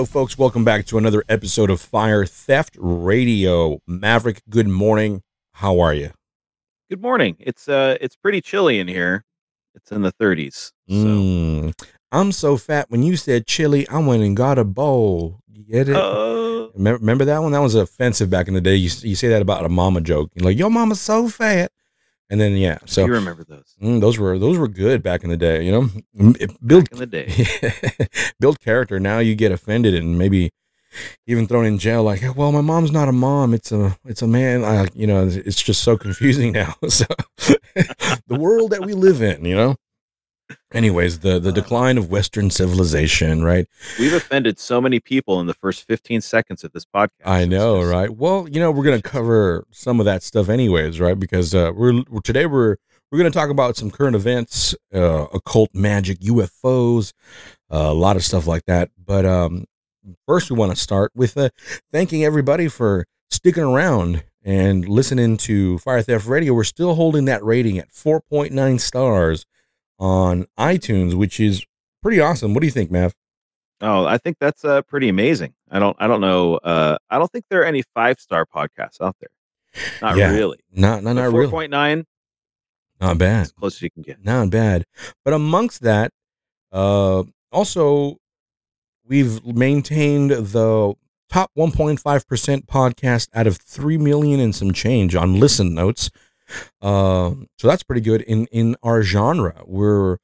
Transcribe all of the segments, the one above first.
Hello, folks. Welcome back to another episode of Fire Theft Radio. Maverick, good morning. How are you? Good morning. It's uh it's pretty chilly in here. It's in the 30s. So Mm, I'm so fat. When you said chili, I went and got a bowl. You get it? uh, remember, remember that one? That was offensive back in the day. You, you say that about a mama joke. You're like, your mama's so fat. And then, yeah. So you remember those mm, those were those were good back in the day, you know? Build, back in the day. build character. Now you get offended and maybe even thrown in jail. Like, well, my mom's not a mom; it's a it's a man. I, you know, it's just so confusing now. So the world that we live in, you know. Anyways, the the decline of Western civilization, right? We've offended so many people in the first 15 seconds of this podcast. I know, right? Well, you know, we're gonna cover some of that stuff, anyways, right? Because uh, we're, we're today we're we're gonna talk about some current events, uh, occult magic, UFOs, uh, a lot of stuff like that. But um, first, we want to start with uh, thanking everybody for sticking around and listening to Fire Theft Radio. We're still holding that rating at 4.9 stars on iTunes, which is pretty awesome. What do you think, Mav? Oh, I think that's uh pretty amazing. I don't I don't know uh I don't think there are any five-star podcasts out there. Not Yeah. really. Not, not, not really. 4.9 Not bad. as close as you can get. not bad. But amongst that, uh, also we've maintained the top 1.5% podcast out of 3 million and some change on listen notes. Uh, so that's pretty good in in our genre. We're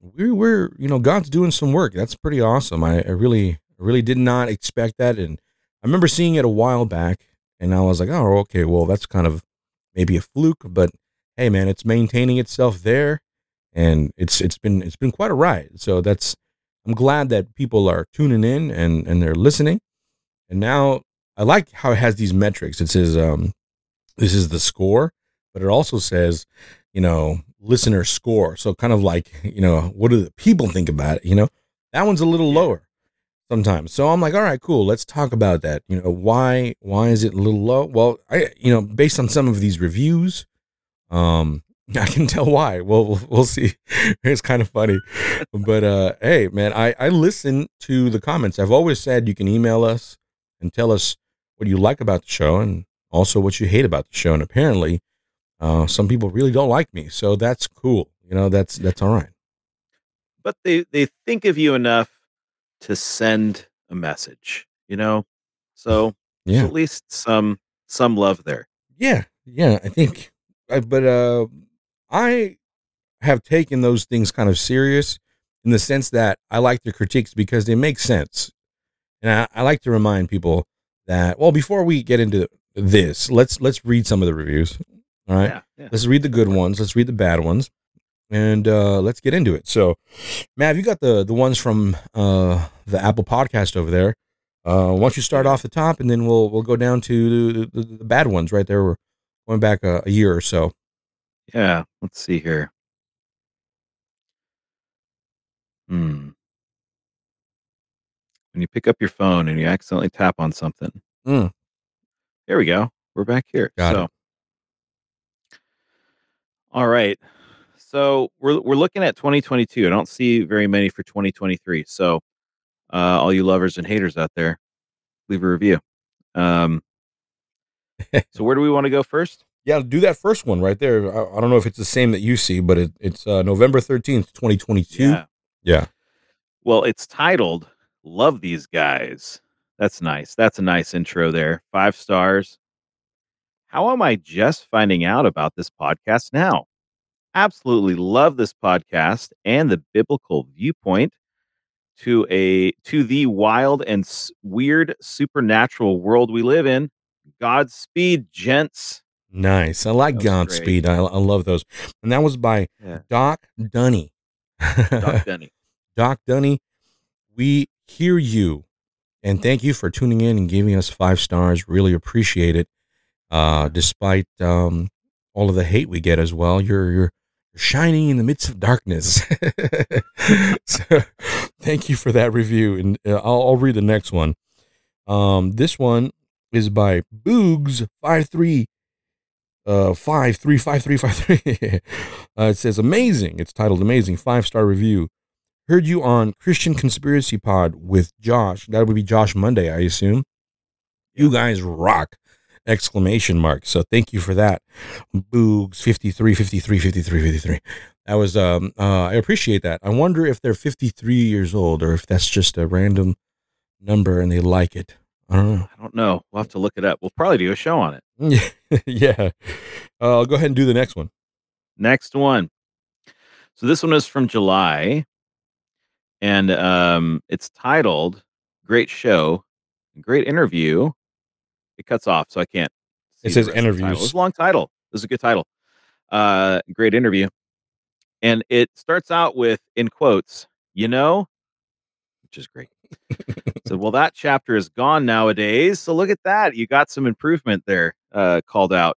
we we're you know God's doing some work. That's pretty awesome. I, I really really did not expect that, and I remember seeing it a while back, and I was like, oh okay, well that's kind of maybe a fluke, but hey man, it's maintaining itself there, and it's it's been it's been quite a ride. So that's I'm glad that people are tuning in and and they're listening. And now I like how it has these metrics. It says um this is the score, but it also says, you know, listener score. So kind of like, you know, what do the people think about it, you know? That one's a little lower sometimes. So I'm like, all right, cool. Let's talk about that. You know, why why is it a little low? Well, I you know, based on some of these reviews, um I can tell why. Well, we'll, we'll see. It's kind of funny, but uh, hey, man, I I listen to the comments. I've always said you can email us and tell us what you like about the show and also what you hate about the show. And apparently, uh, some people really don't like me, so that's cool. You know, that's that's all right. But they they think of you enough to send a message, you know? So Yeah, at least some some love there. yeah, yeah. I think, I, but uh, I have taken those things kind of serious in the sense that I like their critiques because they make sense. And I, I like to remind people that well, before we get into this, let's let's read some of the reviews. All right. Yeah. yeah. Let's read the good ones. Let's read the bad ones, and uh, let's get into it. So, Mav, you got the the ones from uh, the Apple Podcast over there. Uh, why don't you start off the top, and then we'll we'll go down to the, the, the bad ones right there. We're going back a, a year or so. Yeah, let's see here. Hmm. When you pick up your phone and you accidentally tap on something. Mm. There we go. We're back here. Got so, it. All right. So we're we're looking at 2022. I don't see very many for 2023. So, uh, all you lovers and haters out there, leave a review. Um, so where do we want to go first? Yeah, do that first one right there. I, I don't know if it's the same that you see, but it, it's uh, November 13th, 2022. Yeah. Yeah. Well, it's titled Love These Guys. That's nice. That's a nice intro there. Five stars. How am I just finding out about this podcast now? Absolutely love this podcast and the biblical viewpoint to a to the wild and s- weird supernatural world we live in. Godspeed, gents. Nice. I like Godspeed. I, I love those. And that was by Yeah. Doc Dunny. Doc Dunny. Doc Dunny, we hear you. And thank you for tuning in and giving us five stars. Really appreciate it. Uh, despite um, all of the hate we get as well, you're you're shining in the midst of darkness. so, thank you for that review, and uh, I'll, I'll read the next one. Um, this one is by Boogs five three uh five three five three five three. uh, it says amazing. It's titled amazing five star review. Heard you on Christian Conspiracy Pod with Josh. That would be Josh Monday, I assume. You guys rock! Exclamation mark. So thank you for that. Boogs 53, 53, 53, 53. That was um uh I appreciate that. I wonder if they're 53 years old or if that's just a random number and they like it. I don't know. I don't know. We'll have to look it up. We'll probably do a show on it. Yeah. yeah. Uh, I'll go ahead and do the next one. Next one. So this one is from July, and um, it's titled "Great Show, Great Interview." It cuts off, so I can't. It says rest of the interviews. It's a long title. This is a good title. Uh, great interview, and it starts out with in quotes, "You know," which is great. so, well, that chapter is gone nowadays. So look at that. You got some improvement there. Uh, called out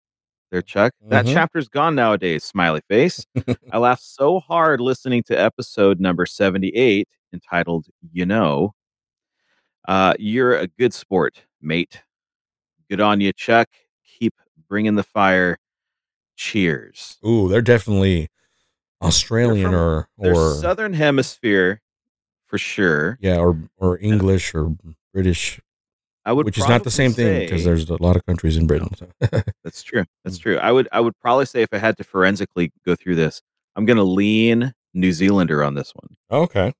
there, Chuck. That Mhm. chapter's gone nowadays. Smiley face. I laughed so hard listening to episode number 78 entitled You Know. Uh, you're a good sport, mate. Good on you, Chuck. Keep bringing the fire. Cheers. Ooh, they're definitely Australian from- or They're or Southern Hemisphere for sure. yeah, or or English or British, I would which is not the same thing because there's a lot of countries in Britain. So. That's true. Mm. That's true. I would I would probably say if I had to forensically go through this, I'm gonna lean New Zealander on this one. okay,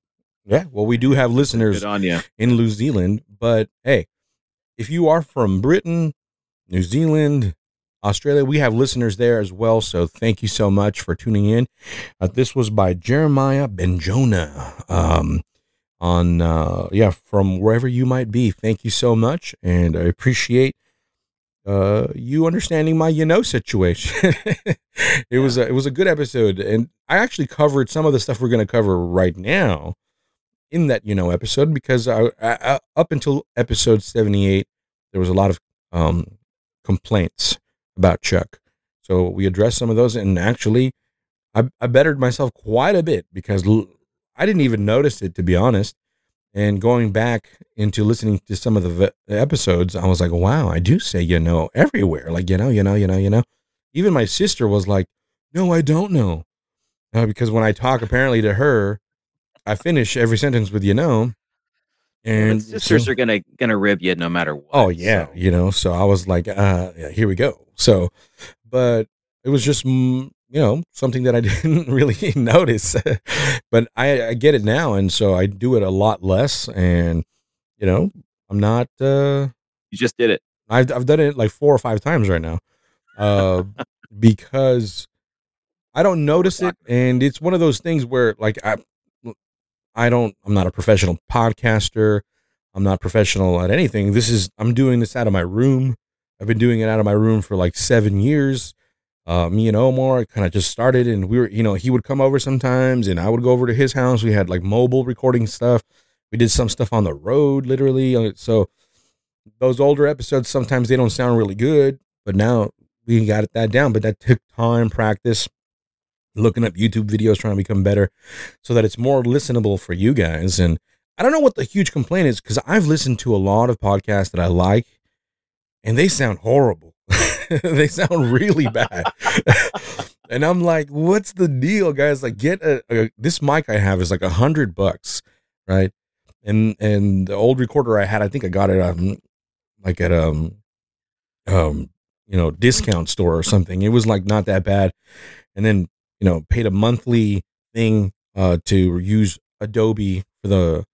yeah. Well, we do have listeners Good on you. in New Zealand, but hey, if you are from Britain, New Zealand, Australia, we have listeners there as well. So thank you so much for tuning in. Uh, this was by Jeremiah Benjona. Um, on uh yeah from wherever you might be thank you so much and i appreciate uh you understanding my you know situation it was a, it was a good episode and i actually covered some of the stuff we're going to cover right now in that you know episode because I, I, up until episode 78 there was a lot of um complaints about chuck so we addressed some of those and actually i, I bettered myself quite a bit because l- I didn't even notice it to be honest. And going back into listening to some of the v- episodes, I was like, wow, I do say you know everywhere. Like, you know, you know, you know, you know. Even my sister was like, no, I don't know. Uh, because when I talk apparently to her, I finish every sentence with you know. And But sisters so- are gonna gonna rib you no matter what. Oh yeah, so. you know. So I was like, uh, yeah, here we go. So, but it was just mm, you know something that I didn't really notice, but I, I get it now, and so I do it a lot less. And you know, I'm not. uh You just did it. I've I've done it like four or five times right now, uh, because I don't notice it, and it's one of those things where like I, I don't. I'm not a professional podcaster. I'm not professional at anything. This is I'm doing this out of my room. I've been doing it out of my room for like seven years. Uh, me and Omar kind of just started, and we were, you know, he would come over sometimes, and I would go over to his house. We had like mobile recording stuff. We did some stuff on the road, literally. Uh, So those older episodes sometimes they don't sound really good, but now we got that down. But that took time, practice, looking up YouTube videos, trying to become better, so that it's more listenable for you guys. And I don't know what the huge complaint is because I've listened to a lot of podcasts that I like, and they sound horrible. they sound really bad. and I'm like, what's the deal, guys? Like, get a, a this mic I have is like a hundred bucks, right? And and the old recorder I had, I think I got it um like at um um you know discount store or something. It was like not that bad, and then you know paid a monthly thing uh, to use Adobe for the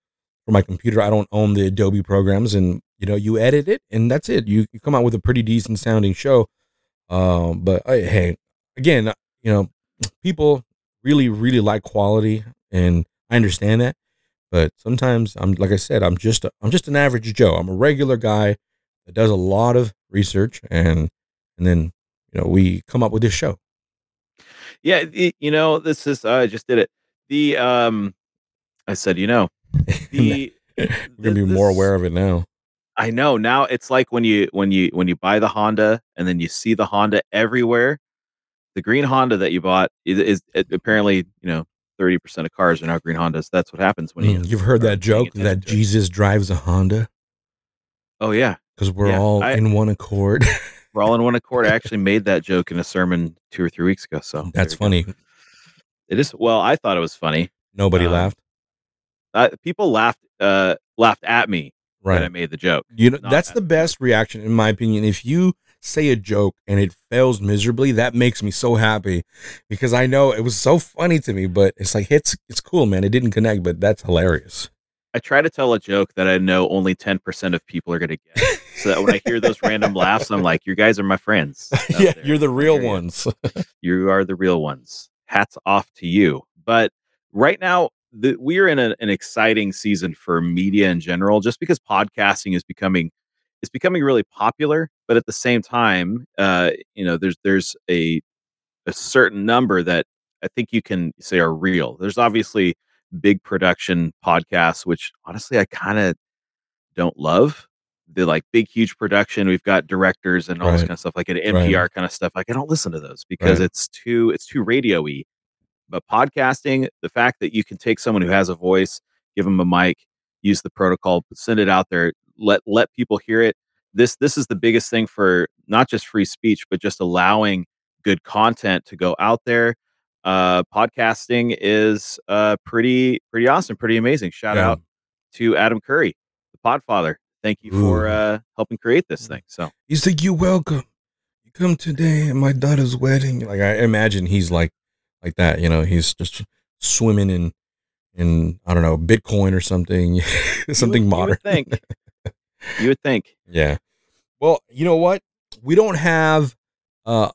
for my computer. I don't own the Adobe programs, and you know you edit it, and that's it. You, you come out with a pretty decent sounding show. Um, but I, hey, again, you know, people really really like quality, and I understand that. But sometimes I'm like I said, I'm just a, I'm just an average Joe. I'm a regular guy that does a lot of research, and and then you know we come up with this show. Yeah, you know, this is I just did it. The um I said, you know, the We're gonna be more this- aware of it now. I know. Now it's like when you when you when you buy the Honda and then you see the Honda everywhere. The green Honda that you bought is, is it, apparently, you know, 30% of cars are now green Hondas. That's what happens when you Mm, You've heard that joke that attention to it. Jesus drives a Honda Oh yeah. because we're Yeah, all I- in one accord. We're all in one accord. I actually made that joke in a sermon two or three weeks ago. So That's you go. funny. It is well, I thought it was funny. Nobody Um, laughed. Uh, people laughed uh laughed at me when I made the joke. You know not that's the best reaction in my opinion. If you say a joke and it fails miserably, that makes me so happy because I know it was so funny to me. But it's like it's it's cool, man. It didn't connect, but that's hilarious. I try to tell a joke that I know only 10% of people are going to get. So that when I hear those random laughs, I'm like, you guys are my friends. yeah, there. you're the real ones. You are the real ones. Hats off to you. But right now, the, we're in a, an exciting season for media in general, just because podcasting is becoming is becoming really popular. But at the same time, uh, you know, there's there's a a certain number that I think you can say are real. There's obviously big production podcasts, which honestly I kind of don't love. The like big, huge production. We've got directors and all this kind of stuff, like an NPR kind of stuff. Like I don't listen to those because Right. it's too it's too radio-y. But podcasting, the fact that you can take someone who has a voice, give them a mic, use the protocol, send it out there, let let people hear it. This this is the biggest thing for not just free speech, but just allowing good content to go out there. Uh, podcasting is uh, pretty pretty awesome, pretty amazing. Shout Yeah. out to Adam Curry, the Podfather. Thank you for uh, helping create this thing. So He's like, "You're welcome. You come today at my daughter's wedding." Like I imagine he's like, like that. You know, he's just swimming in, in I don't know, Bitcoin or something, you something would- modern. You would think. you would think. Yeah. Well, you know what? We don't have uh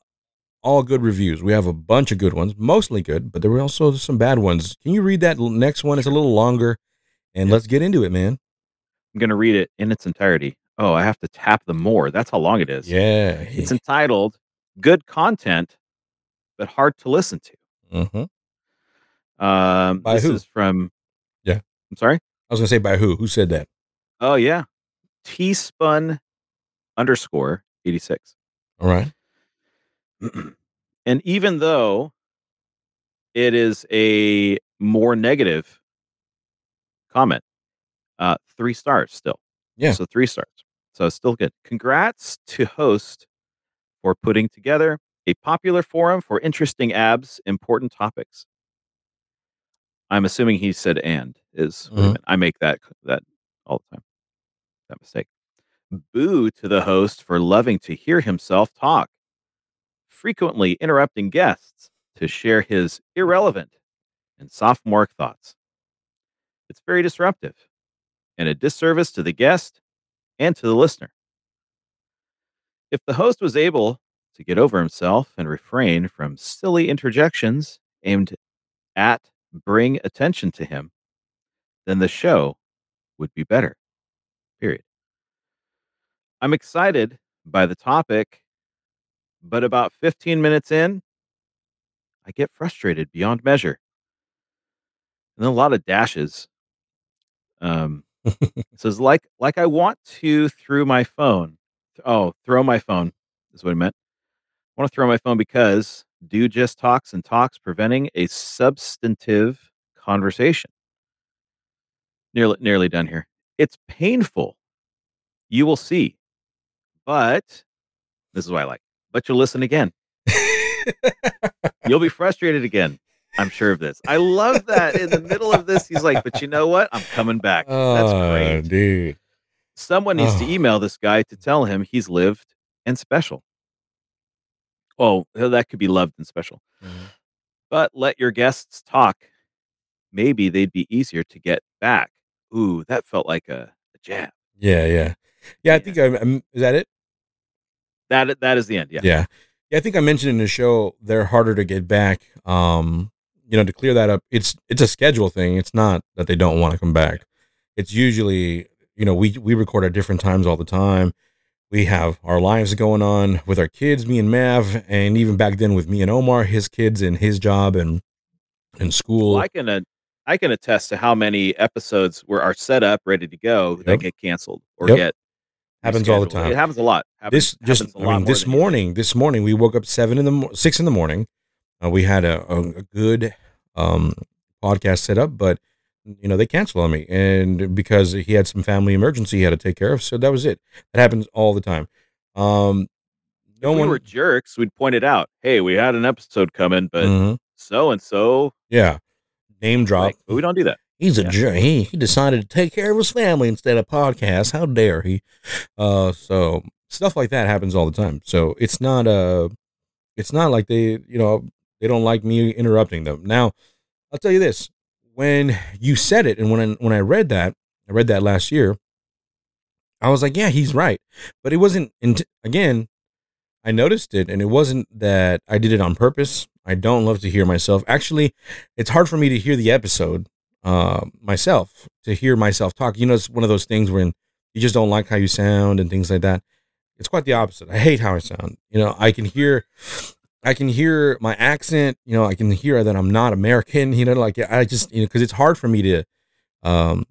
all good reviews. We have a bunch of good ones, mostly good, but there were also some bad ones. Can you read that next one? It's a little longer, and Yeah. let's get into it, man. I'm going to read it in its entirety. Oh, I have to tap the more. That's how long it is. Yeah. It's entitled "Good Content, but Hard to Listen to." hmm Um, By this who? is from. Yeah. I'm sorry. I was gonna say by who? Who said that? Oh yeah, T-spun underscore eighty six. All right. and even though it is a more negative comment, uh, three stars still. Yeah. So three stars. So it's still good. Congrats to host for putting together a popular forum for interesting abs, important topics. I'm assuming he said and is Mhm. I make that that all the time. That mistake. Boo to the host for loving to hear himself talk, frequently interrupting guests to share his irrelevant and sophomoric thoughts. It's very disruptive and a disservice to the guest and to the listener. If the host was able to get over himself and refrain from silly interjections aimed at bring attention to him, then the show would be better. Period. I'm excited by the topic, but about 15 minutes in, I get frustrated beyond measure. And a lot of dashes. Um, says like like I want to through my phone. Oh, throw my phone is what I meant. I want to throw my phone because dude just talks and talks, preventing a substantive conversation. Nearly nearly done here. It's painful. You will see. But this is what I like. But you'll listen again. You'll be frustrated again. I'm sure of this. I love that in the middle of this, he's like, but you know what? I'm coming back. That's Oh, great. dude. Someone needs to Oh. email this guy to tell him he's lived and special. Oh, that could be loved and special. But let your guests talk. Maybe they'd be easier to get back. Ooh, that felt like a, a jab. Yeah, yeah, yeah. I think I, I'm. Is that it? That that is the end. Yeah. Yeah. Yeah, I think I mentioned in the show they're harder to get back. Um, you know, to clear that up, it's it's a schedule thing. It's not that they don't want to come back. It's usually, you know, we we record at different times all the time. We have our lives going on with our kids, me and Mav, and even back then with me and Omar, his kids and his job and and school. Well, I can uh, I can attest to how many episodes were are set up, ready to go, that get canceled or Yep. get Happens all the time. It happens a lot. Happens, this just I mean this than you think. morning this morning we woke up seven in the mo- six in the morning uh, we had a, a, a good um podcast set up but you know they canceled on me and because he had some family emergency he had to take care of so that was it that happens all the time um no if we one were jerks, we'd point it out. Hey, we had an episode coming, but so and so. yeah name drop Like, but we don't do that. He's a Yeah. jerk. He, he decided to take care of his family instead of podcast. How dare he? Uh, so stuff like that happens all the time. So it's not uh it's not like they you know they don't like me interrupting them. Now, I'll tell you this: when you said it, and when I, when I read that, I read that last year. I was like, yeah, he's right, but it wasn't. int again, I noticed it, and it wasn't that I did it on purpose. I don't love to hear myself. Actually, it's hard for me to hear the episode uh, myself, to hear myself talk. You know, it's one of those things when you just don't like how you sound and things like that. It's quite the opposite. I hate how I sound. You know, I can hear, I can hear my accent. You know, I can hear that I'm not American. You know, like I just, you know, because it's hard for me to um,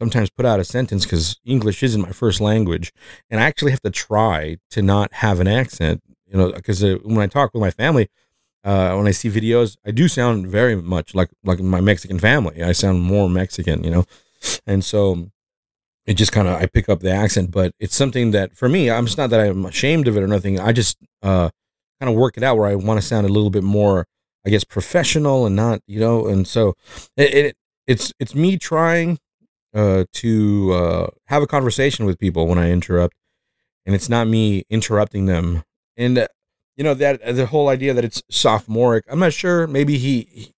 sometimes put out a sentence because English isn't my first language, and I actually have to try to not have an accent. You know, because uh, when I talk with my family, uh, when I see videos, I do sound very much like like my Mexican family. I sound more Mexican, you know, and so it just kind of I pick up the accent. But it's something that for me, I'm just not that I'm ashamed of it or nothing. I just uh, kind of work it out where I want to sound a little bit more, I guess, professional and not, you know. And so it, it it's it's me trying uh, to uh, have a conversation with people when I interrupt, and it's not me interrupting them. And uh, you know that the whole idea that it's sophomoric. I'm not sure. Maybe he, he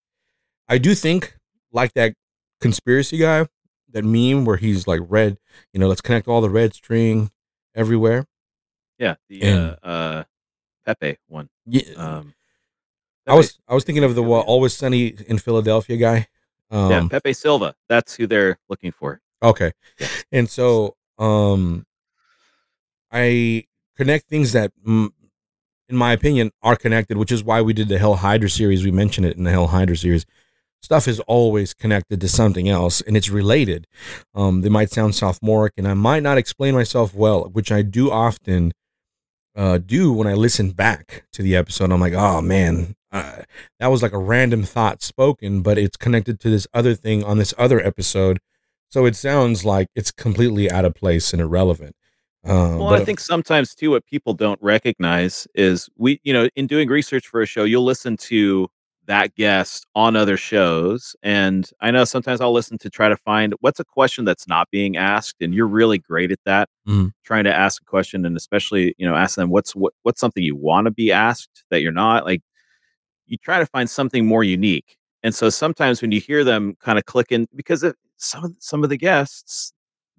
I do think like that conspiracy guy, that meme where he's like red. You know, let's connect all the red string everywhere. Yeah, the And- uh, uh, Pepe one. Yeah, Um, I was I was thinking of the uh, Always Sunny in Philadelphia guy. Um, yeah, Pepe Silvia. That's who they're looking for. Okay. And so um I connect things that mm, in my opinion are connected, which is why we did the Hell Hydra series. We mentioned it in the Hell Hydra series. Stuff is always connected to something else and it's related. Um they might sound sophomoric and I might not explain myself well, which I do often uh, do when I listen back to the episode. I'm like, oh man, uh, that was like a random thought spoken, but it's connected to this other thing on this other episode. So it sounds like it's completely out of place and irrelevant. Uh, Well, but I think sometimes too, what people don't recognize is we, you know, in doing research for a show, you'll listen to that guest on other shows. And I know sometimes I'll listen to try to find what's a question that's not being asked. And you're really great at that, Mhm. trying to ask a question and especially, you know, ask them what's what, what's something you want to be asked that you're not like, you try to find something more unique. And so sometimes when you hear them kind of clicking, because it, some of some of the guests,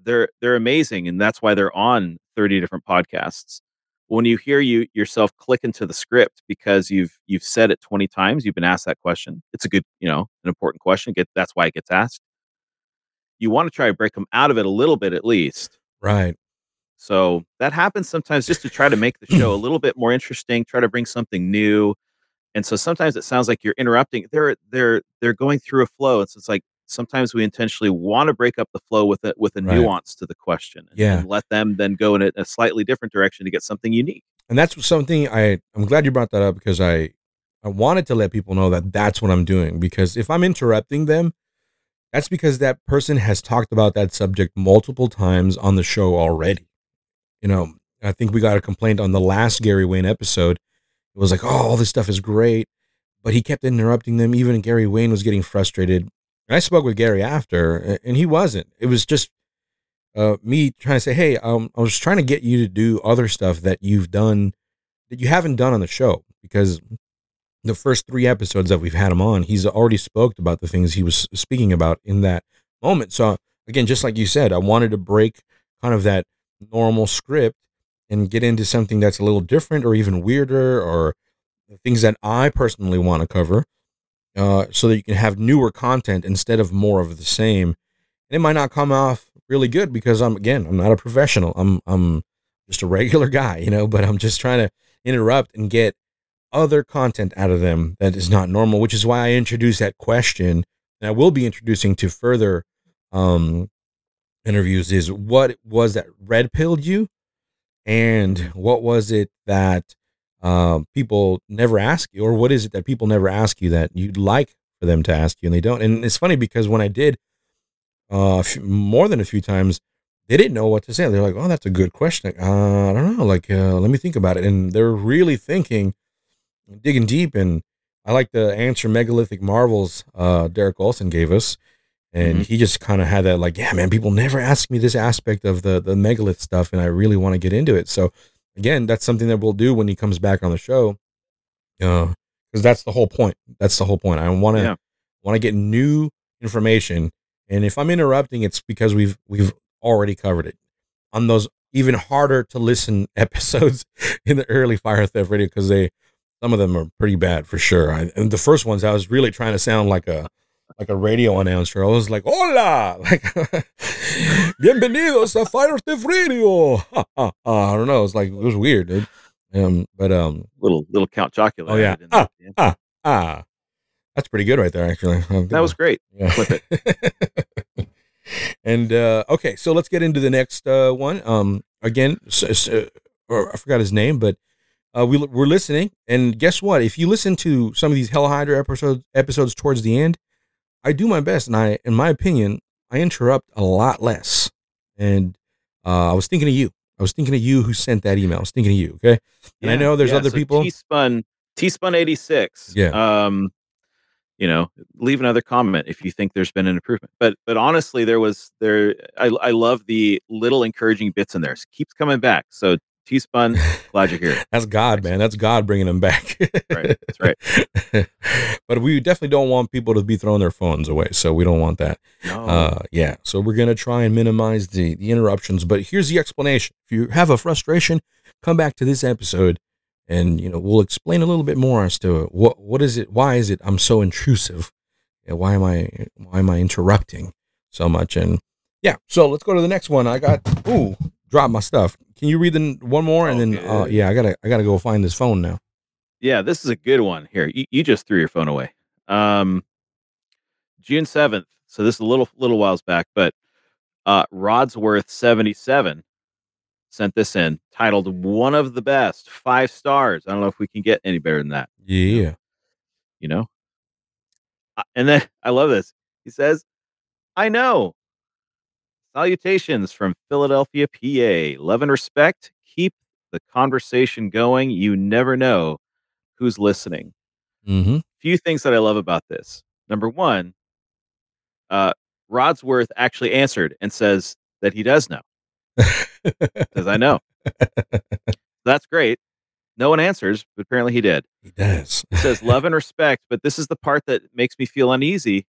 they're they're amazing, and that's why they're on thirty different podcasts. When you hear you yourself click into the script because you've you've said it twenty times, you've been asked that question. It's a good, you know, an important question. Get that's why it gets asked. You want to try to break them out of it a little bit at least. right. So that happens sometimes just to try to make the show a little bit more interesting, try to bring something new. And so sometimes it sounds like you're interrupting. They're they're they're going through a flow. It's it's like sometimes we intentionally want to break up the flow with it with a Right. nuance to the question. And, Yeah. and let them then go in a, a slightly different direction to get something unique. And that's something I I'm glad you brought that up because I I wanted to let people know that that's what I'm doing because if I'm interrupting them that's because that person has talked about that subject multiple times on the show already. You know, I think we got a complaint on the last Gary Wayne episode. It was like, "Oh, all this stuff is great," but he kept interrupting them. Even Gary Wayne was getting frustrated. And I spoke with Gary after, and he wasn't. It was just uh, me trying to say, "Hey, um, I was trying to get you to do other stuff that you've done that you haven't done on the show because the first three episodes that we've had him on, he's already spoke about the things he was speaking about in that moment. So again, just like you said, I wanted to break kind of that normal script and get into something that's a little different or even weirder or things that I personally want to cover uh, so that you can have newer content instead of more of the same. And it might not come off really good because I'm again, I'm not a professional. I'm I'm just a regular guy, you know, but I'm just trying to interrupt and get other content out of them that is not normal, which is why I introduced that question. And I will be introducing to further um, interviews is what was that red pilled you and what was it that uh, people never ask you or what is it that people never ask you that you'd like for them to ask you and they don't? And it's funny because when i did uh, more than a few times they didn't know what to say. They're like oh that's a good question. Uh, i don't know like uh, let me think about it. And they're really thinking digging deep and i like the answer megalithic marvels uh, derek olson gave us. And mm-hmm. he just kind of had that like yeah man people never ask me this aspect of the the megalith stuff and i really want to get into it. So again that's something that we'll do when he comes back on the show uh because that's the whole point that's the whole point i want to yeah. want to get new information and if i'm interrupting it's because we've we've already covered it on those even harder to listen episodes in the early fire theft radio because they some of them are pretty bad for sure I, and the first ones i was really trying to sound like a like a radio announcer. I was like, "Hola, like, bienvenidos a Fire Theft Radio." I don't know. It's like it was weird, dude. Um, but um, little little Count Chocula. Oh yeah, ah, ah, ah. That's pretty good right there, actually. That was great. Yeah. Flip it. and uh, okay, so let's get into the next uh, one. Um, again, so, so, or I forgot his name, but uh, we we're listening, and guess what? If you listen to some of these Hell Hydra episodes episodes towards the end, I do my best, and I, in my opinion, I interrupt a lot less. And uh, I was thinking of you. I was thinking of you who sent that email. I was thinking of you. Okay, and yeah, I know there's yeah, other so people. T spun T spun eighty six. Yeah. Um, you know, leave another comment if you think there's been an improvement. But but honestly, there was there. I I love the little encouraging bits in there. It keeps coming back. So T Spun, glad you're here. That's God, man. That's God bringing them back. right. That's right. but we definitely don't want people to be throwing their phones away. So we don't want that. No. Uh, yeah. So we're going to try and minimize the, the interruptions. But here's the explanation. If you have a frustration, come back to this episode and, you know, we'll explain a little bit more as to what, what is it? Why is it I'm so intrusive? And why am I, why am I interrupting so much? And yeah. So let's go to the next one. I got, ooh, drop my stuff. Can you read the one more and then uh, yeah, I gotta I gotta go find this phone now. Yeah, this is a good one. Here, you, you just threw your phone away. Um, June seventh. So this is a little little whiles back, but uh, Rodsworth seventy seven sent this in titled "One of the Best," five stars. I don't know if we can get any better than that. Yeah, you know. Uh, and then I love this. He says, "I know Salutations from Philadelphia, PA. Love and respect. Keep the conversation going. You never know who's listening. Mm-hmm. Few things that I love about this. Number one, uh, Rodsworth actually answered and says that he does know. Says I know. That's great. No one answers, but apparently he did. He does. he says love and respect, but this is the part that makes me feel uneasy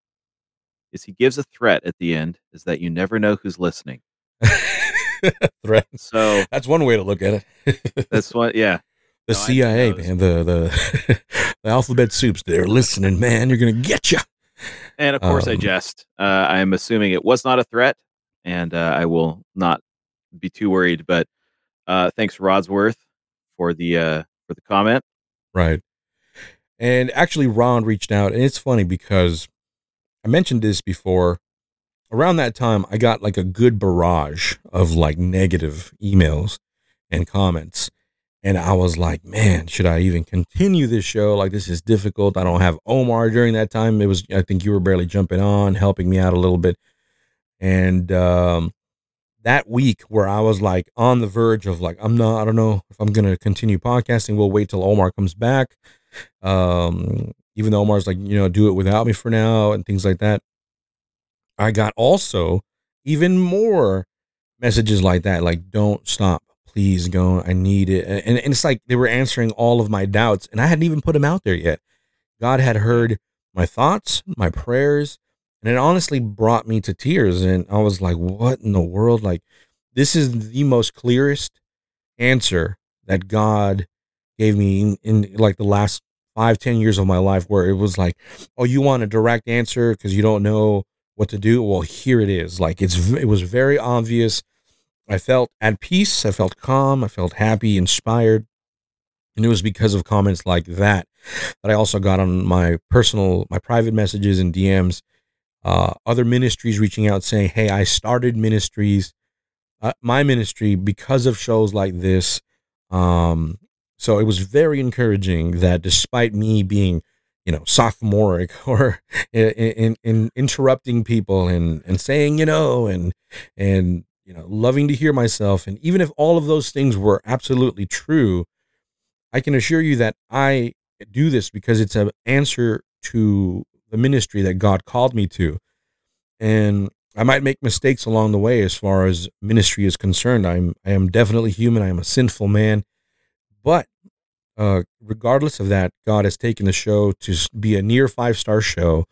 is he gives a threat at the end is that you never know who's listening. threat. So that's one way to look at it. that's what, yeah. The no, CIA, man, the the the alphabet soups, they're listening, man. You're gonna get you. And of course, um, I jest. Uh, I am assuming it was not a threat, and uh, I will not be too worried. But uh, thanks, Rodsworth, for the uh, for the comment. Right. And actually, Ron reached out, and it's funny because I mentioned this before. Around that time, I got like a good barrage of like negative emails and comments. And I was like, man, should I even continue this show? Like, this is difficult. I don't have Omar during that time. It was, I think you were barely jumping on, helping me out a little bit. And um, that week where I was like on the verge of like, I'm not, I don't know if I'm going to continue podcasting. We'll wait till Omar comes back. Um, even though Omar's like, you know, do it without me for now and things like that. I got also even more messages like that, like, don't stop. please go. I need it. And, and it's like they were answering all of my doubts, and I hadn't even put them out there yet. God had heard my thoughts, my prayers, and it honestly brought me to tears. And I was like, what in the world? Like, this is the most clearest answer that God gave me in, in like the last five, ten years of my life, where it was like, oh, you want a direct answer because you don't know what to do. Well, here it is. Like it's it was very obvious. I felt at peace. I felt calm. I felt happy, inspired. And it was because of comments like that that I also got on my personal, my private messages and DMs. Uh, other ministries reaching out saying, Hey, I started ministries, uh, my ministry, because of shows like this. Um, so it was very encouraging that despite me being, you know, sophomoric or in, in, in interrupting people and, and saying, you know, and, and, you know, loving to hear myself. And even if all of those things were absolutely true, I can assure you that I do this because it's an answer to the ministry that God called me to. And I might make mistakes along the way as far as ministry is concerned. I'm I am definitely human. I am a sinful man. But uh, regardless of that, God has taken the show to be a near five star show,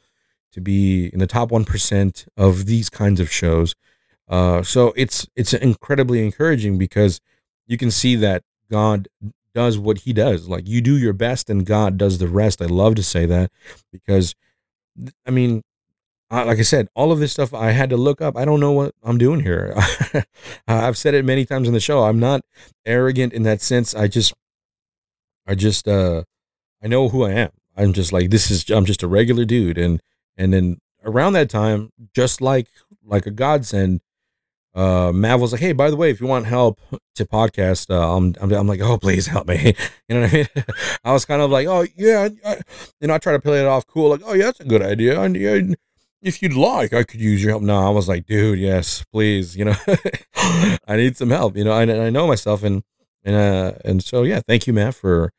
to be in the top one percent of these kinds of shows. Uh, so it's it's incredibly encouraging because you can see that God does what He does. Like you do your best, and God does the rest. I love to say that because, I mean, like I said, all of this stuff I had to look up. I don't know what I'm doing here. I've said it many times in the show. I'm not arrogant in that sense. I just I just uh I know who I am. I'm just like this is I'm just a regular dude and and then around that time just like like a godsend uh Mav was like, "Hey, by the way, if you want help to podcast, uh, I'm, I'm I'm like, "Oh, please help me." you know what I mean? I was kind of like, "Oh, yeah, I, you know, I try to play it off cool like, "Oh, yeah, that's a good idea." And yeah, if you'd like, I could use your help. No, I was like, "Dude, yes, please, you know. I need some help, you know. I I know myself and and uh, and so yeah, thank you, Matt, for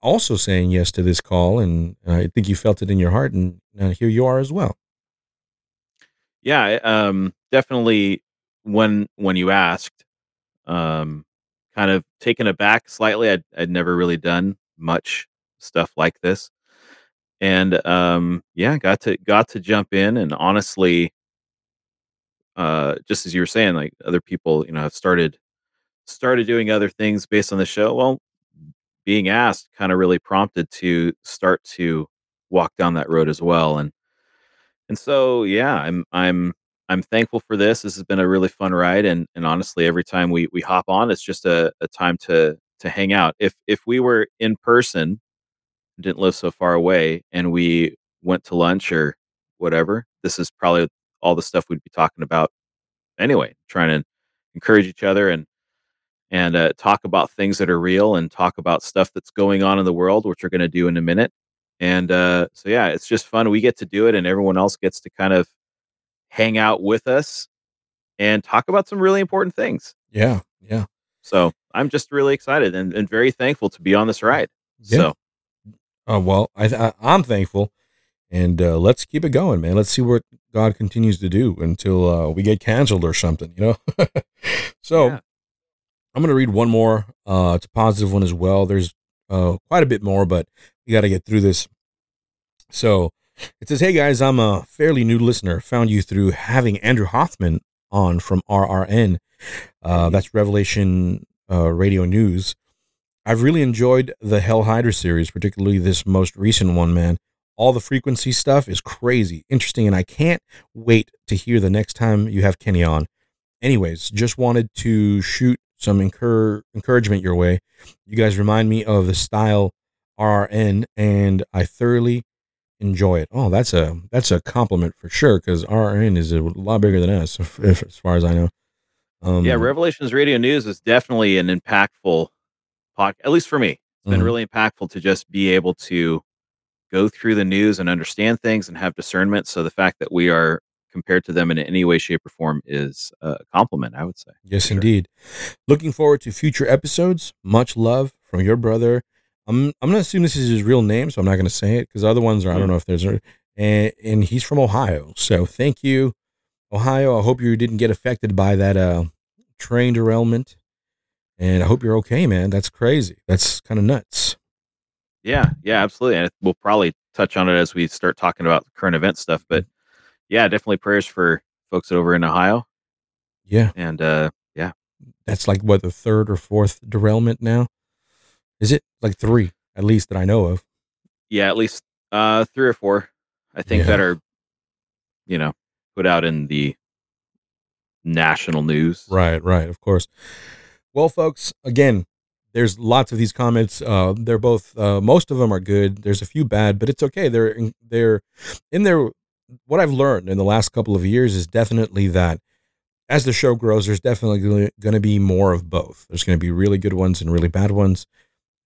also saying yes to this call. And I think you felt it in your heart, and uh, here you are as well. Yeah, um, definitely. When when you asked, um, kind of taken aback slightly. I'd I'd never really done much stuff like this, and um, yeah, got to got to jump in. And honestly, uh, just as you were saying, like other people, you know, have started started doing other things based on the show. Well, being asked kind of really prompted to start to walk down that road as well. And and so yeah, I'm I'm I'm thankful for this. This has been a really fun ride, and and honestly, every time we we hop on, it's just a, a time to to hang out. If if we were in person, didn't live so far away, and we went to lunch or whatever, this is probably all the stuff we'd be talking about anyway. Trying to encourage each other and and uh, talk about things that are real and talk about stuff that's going on in the world, which we're going to do in a minute. And uh, so, yeah, it's just fun. We get to do it, and everyone else gets to kind of hang out with us and talk about some really important things. Yeah, yeah. So I'm just really excited and, and very thankful to be on this ride. Yeah. So, uh, well, I, I am thankful, and uh, let's keep it going, man. Let's see what God continues to do until uh, we get canceled or something, you know. so. Yeah. I'm going to read one more. Uh, it's a positive one as well. There's uh, quite a bit more, but we got to get through this. So it says, Hey guys, I'm a fairly new listener. Found you through having Andrew Hoffman on from RRN. Uh, that's Revelation uh, Radio News. I've really enjoyed the Hell Hydra series, particularly this most recent one, man. All the frequency stuff is crazy, interesting, and I can't wait to hear the next time you have Kenny on. Anyways, just wanted to shoot some incur- encouragement your way. You guys remind me of the style RRN, and I thoroughly enjoy it. Oh, that's a that's a compliment for sure because RRN is a lot bigger than us, if, as far as I know. Um, yeah, Revelations Radio News is definitely an impactful podcast. At least for me, it's been mm-hmm. really impactful to just be able to go through the news and understand things and have discernment. So the fact that we are compared to them in any way, shape, or form is a compliment, I would say. Yes, sure. indeed. Looking forward to future episodes. Much love from your brother. I'm I'm gonna assume this is his real name, so I'm not gonna say it because other ones are. I don't know if there's a and and he's from Ohio. So thank you, Ohio. I hope you didn't get affected by that uh, train derailment. And I hope you're okay, man. That's crazy. That's kind of nuts. Yeah, yeah, absolutely. And we'll probably touch on it as we start talking about current event stuff. But yeah, definitely prayers for folks over in Ohio. Yeah. And uh yeah. That's like what the third or fourth derailment now? Is it like three at least that I know of? Yeah, at least uh three or four, I think, Yeah. that are, you know, put out in the national news. Right, right, of course. Well, folks, again, there's lots of these comments. Uh, they're both, uh, most of them are good. There's a few bad, but it's okay. They're in, they're in there. What I've learned in the last couple of years is definitely that as the show grows, there's definitely going to be more of both. There's going to be really good ones and really bad ones.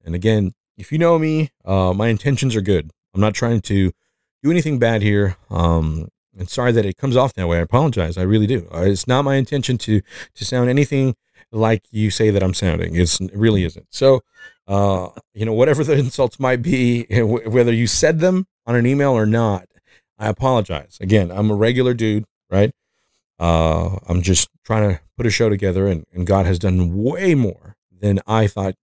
And again, if you know me, uh, my intentions are good. I'm not trying to do anything bad here. Um, and sorry that it comes off that way. I apologize. I really do. Uh, it's not my intention to to sound anything like you say that I'm sounding. It's it really isn't. So, uh, you know, whatever the insults might be, whether you said them on an email or not, I apologize. Again, I'm a regular dude, right? Uh, I'm just trying to put a show together, and, and God has done way more than I thought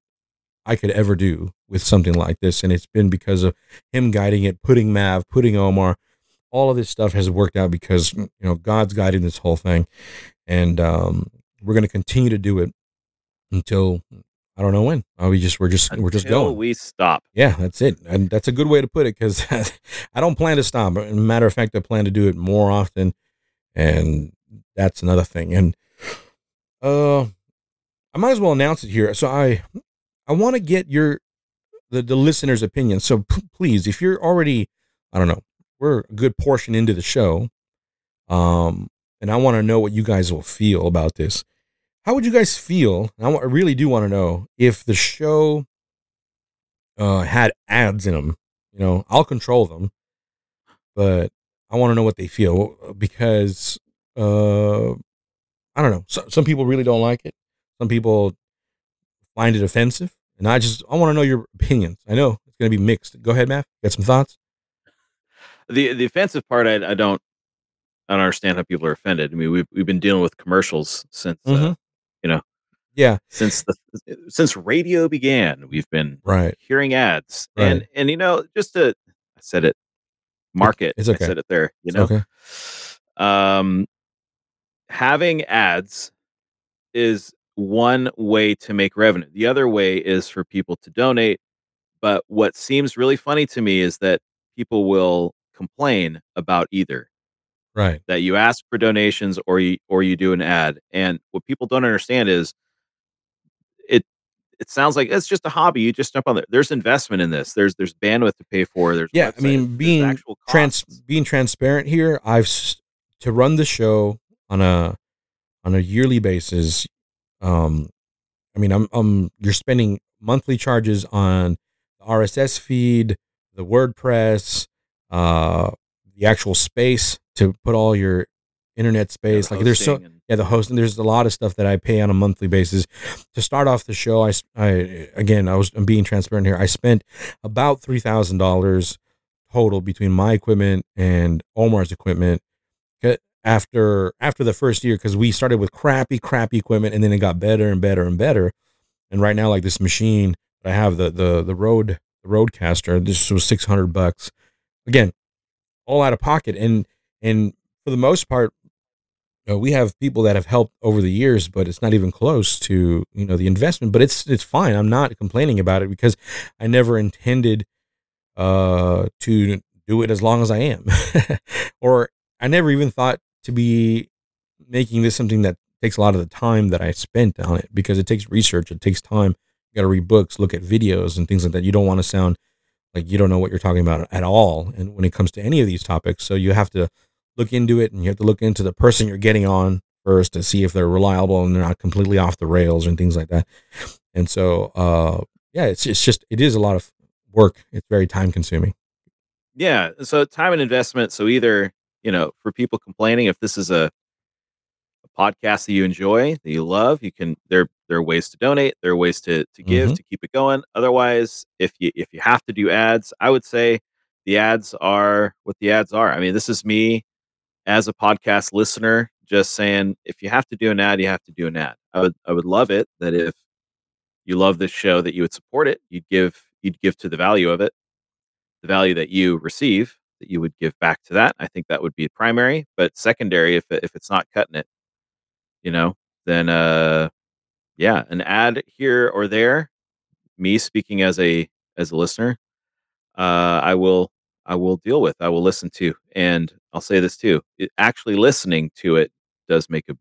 I could ever do with something like this. And it's been because of Him guiding it, putting Mav, putting Omar. All of this stuff has worked out because you know God's guiding this whole thing, and um, we're going to continue to do it until I don't know when. Uh, we just we're just we're just Until going. we stop. Yeah, that's it. And that's a good way to put it because I don't plan to stop. As a matter of fact, I plan to do it more often. And that's another thing. And uh I might as well announce it here. So I I want to get your the, the listener's opinion. So p- please, if you're already, I don't know, we're a good portion into the show. Um, and I want to know what you guys will feel about this. How would you guys feel? and I really do want to know if the show uh, had ads in them. You know, I'll control them, but I want to know what they feel because uh, I don't know. So, some people really don't like it. Some people find it offensive, and I just I want to know your opinions. I know it's going to be mixed. Go ahead, Matt. Got some thoughts? The the offensive part, I, I don't I don't understand how people are offended. I mean, we've we've been dealing with commercials since uh, Mhm. You know Yeah, since the since radio began. We've been right. hearing ads, Right. and and you know, just to I said it, market. it's okay. I said it there. You know, okay. um, having ads is one way to make revenue. The other way is for people to donate. But what seems really funny to me is that people will complain about either Right. that you ask for donations or you or you do an ad. And what people don't understand is it it sounds like it's just a hobby. You just jump on there. There's investment in this. There's there's bandwidth to pay for. There's Yeah, I mean, being trans being transparent here, I've to run the show on a on a yearly basis. Um, I mean, I'm um you're spending monthly charges on the RSS feed, the WordPress, uh, the actual space to put all your internet space. the like there's so and- yeah, the hosting. There's a lot of stuff that I pay on a monthly basis. To start off the show, I, I again, I was I'm being transparent here. I spent about three thousand dollars total between my equipment and Omar's equipment. After after the first year, because we started with crappy, crappy equipment, and then it got better and better and better. And right now, like this machine that I have, the the the road the RODECaster, this was six hundred bucks. Again, all out of pocket, and and for the most part, uh, we have people that have helped over the years, but it's not even close to you know the investment. But it's it's fine. I'm not complaining about it because I never intended uh, to do it as long as I am, or I never even thought to be making this something that takes a lot of the time that I spent on it because it takes research, it takes time. You got to read books, look at videos, and things like that. You don't want to sound like you don't know what you're talking about at all, and when it comes to any of these topics, so you have to look into it and you have to look into the person you're getting on first to see if they're reliable and they're not completely off the rails and things like that. And so, uh, yeah, it's it's just it is a lot of work. It's very time consuming. Yeah. So time and investment. So either, you know, for people complaining, if this is a, a podcast that you enjoy, that you love, you can there there are ways to donate, there are ways to to give Mhm. to keep it going. Otherwise, if you if you have to do ads, I would say the ads are what the ads are. I mean, this is me as a podcast listener just saying if you have to do an ad, you have to do an ad. I would I would love it that if you love this show that you would support it. You'd give you'd give to the value of it, the value that you receive that you would give back to that. I think that would be primary, but secondary if if it's not cutting it, you know, then uh yeah, an ad here or there, me speaking as a as a listener, uh I will I will deal with. I will listen to. And I'll say this too. It, actually listening to it does make a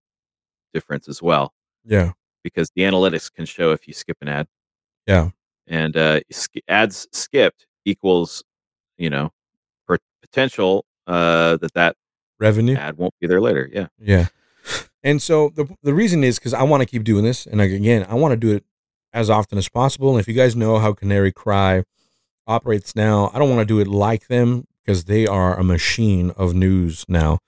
difference as well Yeah. because the analytics can show if you skip an ad Yeah. and uh ads skipped equals, you know, per- potential uh that that Revenue. ad won't be there later. Yeah. Yeah. And so the the reason is because I want to keep doing this, and again, I want to do it as often as possible. And if you guys know how Canary Cry operates now, I don't want to do it like them because they are a machine of news now.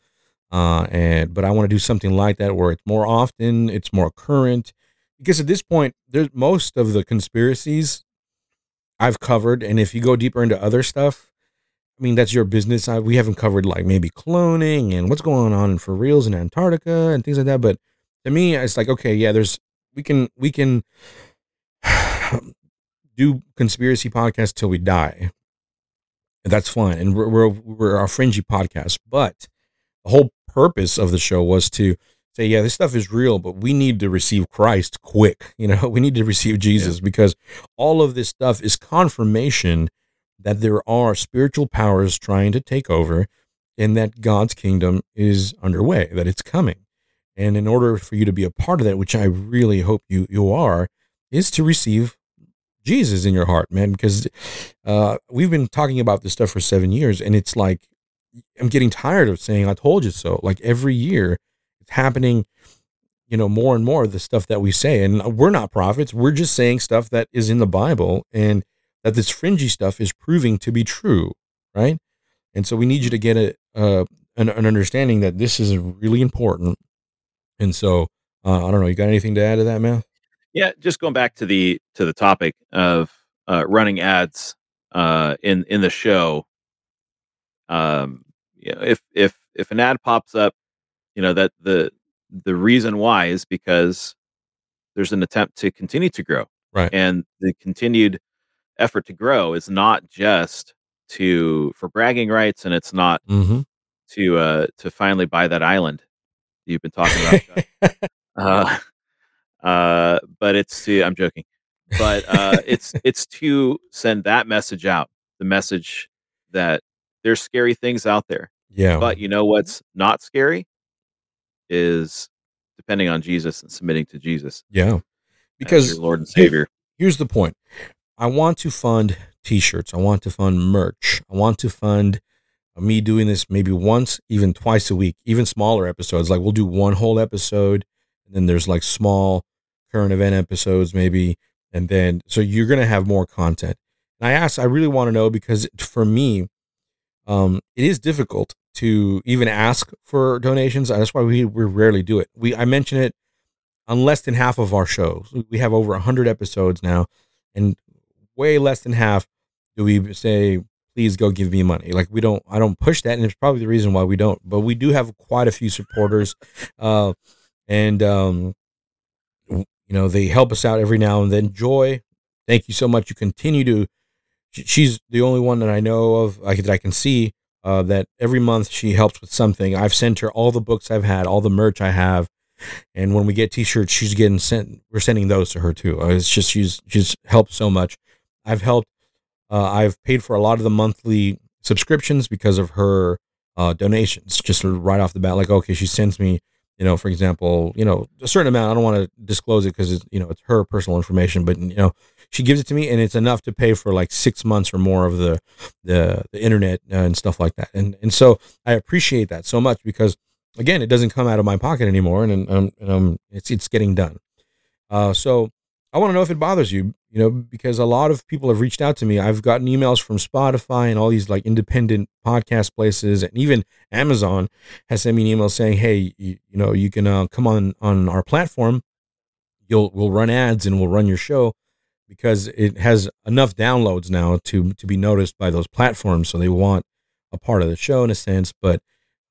Uh, and but I want to do something like that where it's more often, it's more current. Because at this point, there's most of the conspiracies I've covered, and if you go deeper into other stuff, I mean, that's your business. I, we haven't covered like maybe cloning and what's going on for reals in Antarctica and things like that. But to me, it's like, okay, yeah, there's, we can, we can do conspiracy podcasts till we die. And that's fine. And we're, we're, we're a fringy podcast. But the whole purpose of the show was to say, yeah, this stuff is real, but we need to receive Christ quick. You know, we need to receive Jesus because all of this stuff is confirmation that there are spiritual powers trying to take over and that God's kingdom is underway, that it's coming. And in order for you to be a part of that, which I really hope you you are, is to receive Jesus in your heart, man. Because uh, we've been talking about this stuff for seven years, and it's like I'm getting tired of saying "I told you so." Like every year, it's happening. You know, more and more the stuff that we say, and we're not prophets. We're just saying stuff that is in the Bible, and that this fringy stuff is proving to be true, right? And so we need you to get a uh, an, an understanding that this is really important. And so uh, I don't know. You got anything to add to that, man? Yeah, just going back to the to the topic of uh, running ads uh, in in the show. Um, you know, if if if an ad pops up, you know that the the reason why is because there's an attempt to continue to grow, Right. and the continued effort to grow is not just to for bragging rights, and it's not Mm-hmm. to uh to finally buy that island you've been talking about. Uh, uh, but it's to I'm joking, but uh, it's it's to send that message out, the message that there's scary things out there, yeah. but you know what's not scary is depending on Jesus and submitting to Jesus yeah. Because your Lord and Savior. here's the point I want to fund t shirts, I want to fund merch, I want to fund me doing this maybe once, even twice a week, even smaller episodes. Like we'll do one whole episode, and then there's like small current event episodes, maybe. And then, so you're going to have more content. And I asked, I really want to know because for me, um, it is difficult to even ask for donations. That's why we, we rarely do it. We, I mention it on less than half of our shows. We have over 100 episodes now, and way less than half do we say, please go give me money. Like we don't, I don't push that, and it's probably the reason why we don't. But we do have quite a few supporters, uh, and um, you know they help us out every now and then. Joy, thank you so much. You continue to. She's the only one that I know of like, that I can see uh, that every month she helps with something. I've sent her all the books I've had, all the merch I have, and when we get T-shirts, she's getting sent. We're sending those to her too. Uh, It's just she's she's helped so much. I've helped. Uh, I've paid for a lot of the monthly subscriptions because of her uh, donations. Just right off the bat, like okay, she sends me, you know, for example, you know, a certain amount. I don't want to disclose it because it's you know it's her personal information, but you know, she gives it to me, and it's enough to pay for like six months or more of the the, the internet uh, and stuff like that. And and so I appreciate that so much because again, it doesn't come out of my pocket anymore, and, and, and um, it's it's getting done. Uh, so I want to know if it bothers you, you know, because a lot of people have reached out to me. I've gotten emails from Spotify and all these like independent podcast places, and even Amazon has sent me an email saying, "Hey, you, you know, you can uh, come on on our platform. You'll we'll run ads and we'll run your show." Because it has enough downloads now to to be noticed by those platforms, so they want a part of the show in a sense. But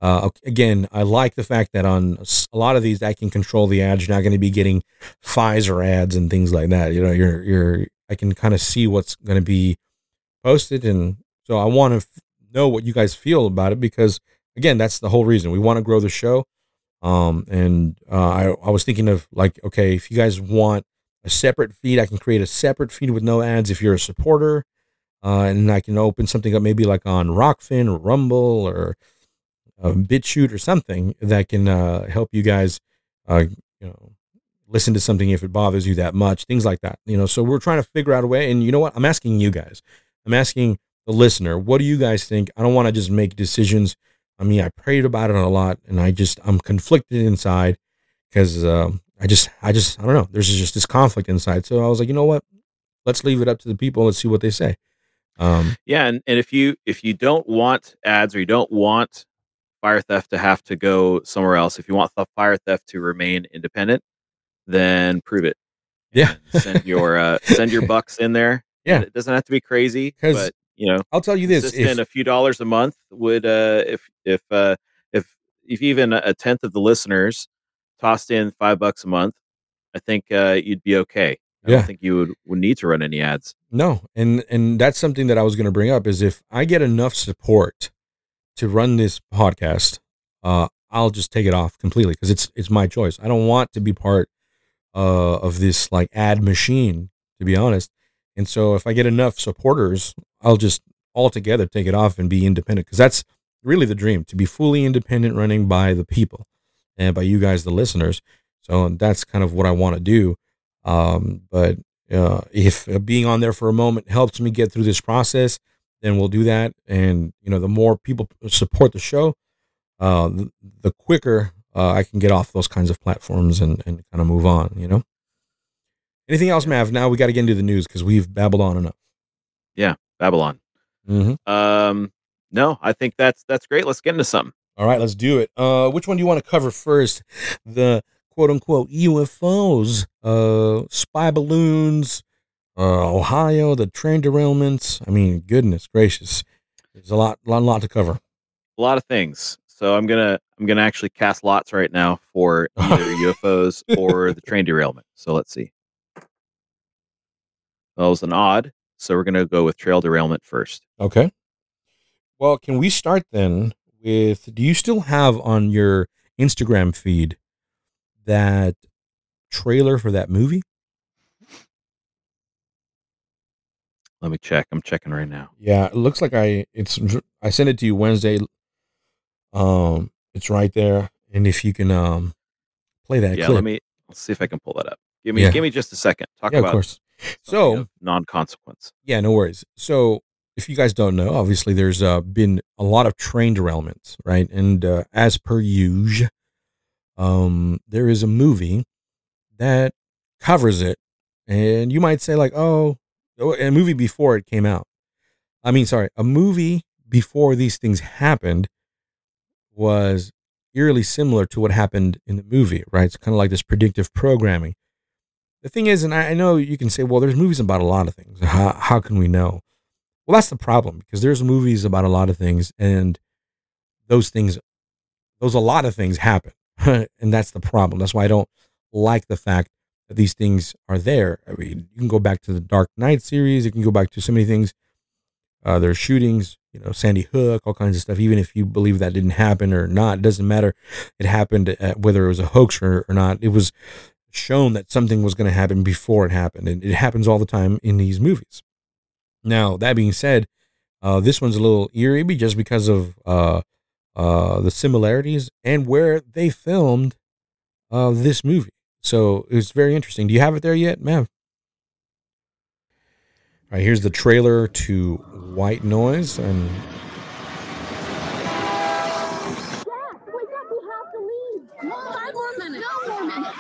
Uh, again, I like the fact that on a lot of these, I can control the ads. You're not going to be getting Pfizer ads and things like that. You know, you're you're. I can kind of see what's going to be posted, and so I want to f- know what you guys feel about it because, again, that's the whole reason we want to grow the show. Um, and uh, I I was thinking of like, okay, if you guys want a separate feed, I can create a separate feed with no ads. If you're a supporter, uh, and I can open something up maybe like on Rokfin or Rumble or uh, BitChute or something that can uh, help you guys, uh, you know, listen to something if it bothers you that much, things like that. You know, so we're trying to figure out a way. And you know what? I'm asking you guys. I'm asking the listener. What do you guys think? I don't want to just make decisions. I mean, I prayed about it a lot, and I just I'm conflicted inside because uh, I just I just I don't know. There's just this conflict inside. So I was like, you know what? Let's leave it up to the people. Let's see what they say. Um, Yeah, and, and if you if you don't want ads or you don't want fire theft to have to go somewhere else, if you want the fire theft to remain independent, then prove it. Yeah. Send your uh, send your bucks in there. Yeah. And it doesn't have to be crazy, but you know, I'll tell you this: if, a few dollars a month would uh if if uh if if even a tenth of the listeners tossed in five bucks a month, I think uh you'd be okay. I Yeah. don't think you would, would need to run any ads. No, and and that's something that I was going to bring up is if I get enough support to run this podcast, uh, I'll just take it off completely because it's it's my choice. I don't want to be part uh, of this like ad machine, to be honest. And so if I get enough supporters, I'll just altogether take it off and be independent because that's really the dream to be fully independent, running by the people and by you guys, the listeners. So that's kind of what I want to do. Um, but uh, if uh, being on there for a moment helps me get through this process, then we'll do that. And you know, the more people support the show, uh, the, the quicker uh, I can get off those kinds of platforms and, and kind of move on. You know. Anything else, Mav? Now we got to get into the news because we've babbled on enough. Yeah, Babylon. Mm-hmm. Um, no, I think that's that's great. Let's get into something. All right, let's do it. Uh, which one do you want to cover first? The quote unquote UFOs, uh, spy balloons, uh, Ohio, the train derailments. I mean, goodness gracious, there's a lot, lot, lot to cover. A lot of things. So I'm gonna I'm gonna actually cast lots right now for either UFOs or the train derailment. So let's see. That was an odd. So we're gonna go with trail derailment first. Okay. Well, can we start then with? Do you still have on your Instagram feed that trailer for that movie? Let me check. I'm checking right now. Yeah, it looks like I it's I sent it to you Wednesday. Um, it's right there, and if you can um play that yeah, clip. let me let's see if I can pull that up. Give me Yeah. give me just a second. Talk yeah, of about course. So non consequence. yeah, no worries. So if you guys don't know, obviously there's uh, been a lot of train derailments, right? And uh, as per usual, um, there is a movie that covers it, and you might say like, oh, Oh, a movie before it came out. I mean, sorry, a movie before these things happened was eerily similar to what happened in the movie, right? It's kind of like this predictive programming. The thing is, and I I know you can say, well, there's movies about a lot of things. How, how can we know? Well, that's the problem because there's movies about a lot of things, and those things, those a lot of things happen, and that's the problem. That's why I don't like the fact that these things are there. I mean, you can go back to the Dark Knight series. You can go back to so many things. Uh, are shootings, you know, Sandy Hook, all kinds of stuff. Even if you believe that didn't happen or not, it doesn't matter. It happened, uh, whether it was a hoax or, or not. It was shown that something was going to happen before it happened, and it happens all the time in these movies. Now, that being said, uh, this one's a little eerie just because of uh, uh, the similarities and where they filmed uh, this movie. So it's very interesting. Do you have it there yet, Mav? All right, here's the trailer to White Noise, and Jack, wake up, we have to leave. Five more minutes. No more minutes.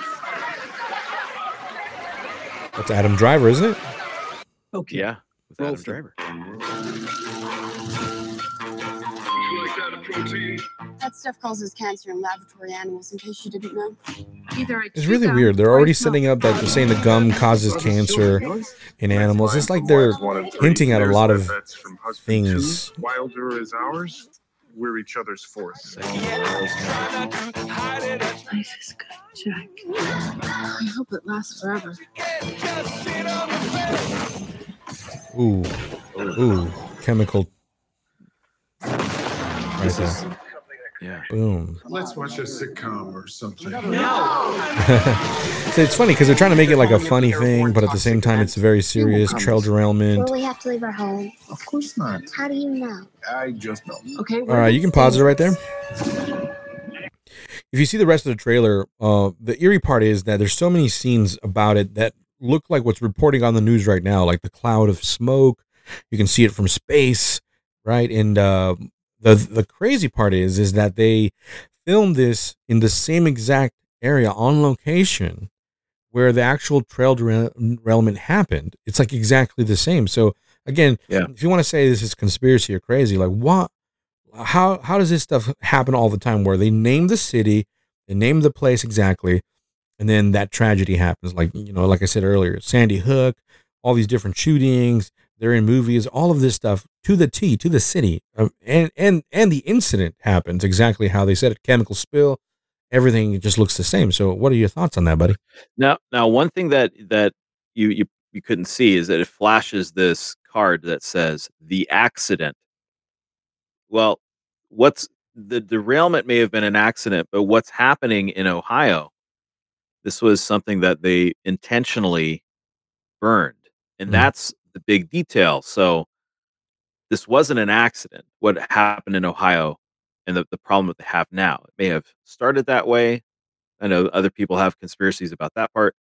that's Adam Driver, isn't it? Okay. Yeah. With Roll Adam for- Driver. That stuff causes cancer in laboratory animals, in case you didn't know. Either It's really weird. They're already setting up that they're saying the gum causes cancer in animals. It's like they're hinting at a lot of things. Wilder is ours. we're each other's force. Life is good, Jack. I hope it lasts forever. Ooh, ooh, chemical. Right there. Yeah. Boom. Let's watch a sitcom or something. so it's funny because they're trying to make it like a funny thing, but at the same time, it's very serious. Trail derailment. Will we have to leave our home? Of course not. How do you know? I just know. Okay. All right, you can pause it right there. If you see the rest of the trailer, uh, the eerie part is that there's so many scenes about it that look like what's reporting on the news right now, like the cloud of smoke. You can see it from space, right? And uh, the the crazy part is is that they filmed this in the same exact area on location where the actual trail derail- derailment happened. It's like exactly the same. So again, Yeah. if you want to say this is conspiracy or crazy, like what? How how does this stuff happen all the time? Where they name the city, they name the place exactly, and then that tragedy happens. Like you know, like I said earlier, Sandy Hook, all these different shootings. They're in movies. All of this stuff to the T, to the city, um, and and and the incident happens exactly how they said it. Chemical spill, everything just looks the same. So, what are your thoughts on that, buddy? Now, now one thing that that you you you couldn't see is that it flashes this card that says the accident. Well, what's the derailment may have been an accident, but what's happening in Ohio? This was something that they intentionally burned, and Mm. that's the big detail. So, this wasn't an accident. What happened in Ohio, and the, the problem that they have now, it may have started that way. I know other people have conspiracies about that part.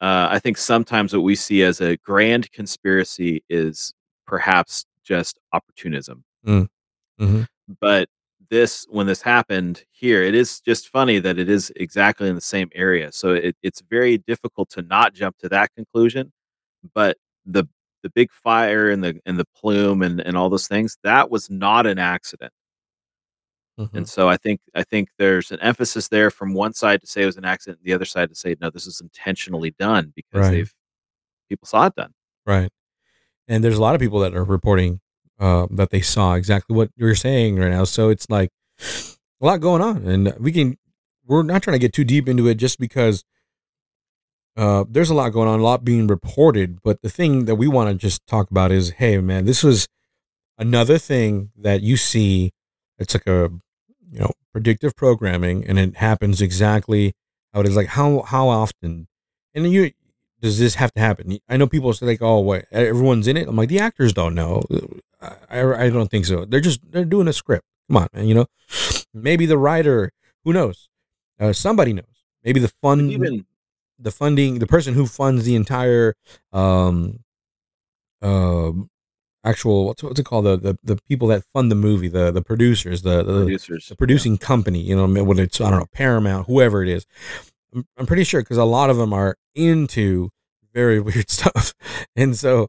Uh, I think sometimes what we see as a grand conspiracy is perhaps just opportunism. Mm-hmm. But this, when this happened here, it is just funny that it is exactly in the same area. So it, it's very difficult to not jump to that conclusion. But the the big fire and the and the plume and, and all those things, that was not an accident. Mm-hmm. And so I think I think there's an emphasis there from one side to say it was an accident, the other side to say no, this is intentionally done because Right. they've people saw it done. Right. And there's a lot of people that are reporting uh, that they saw exactly what you're saying right now. So it's like a lot going on, and we can. We're not trying to get too deep into it, just because uh, there's a lot going on, a lot being reported. But the thing that we want to just talk about is, hey, man, this was another thing that you see. It's like a you know predictive programming, and it happens exactly how it is. Like how how often, and you does this have to happen? I know people say like, "Oh, what? Everyone's in it." I'm like, the actors don't know. I, I don't think so. They're just they're doing a script. Come on, man. You know, maybe the writer. Who knows? Uh, somebody knows. Maybe the fun, Even the funding, the person who funds the entire, um, uh, actual what's what's it called? The the, the people that fund the movie, the the producers, the the, producers, the producing company, you know, whether it's I don't know Paramount, whoever it is. I'm, I'm pretty sure because a lot of them are into very weird stuff, and so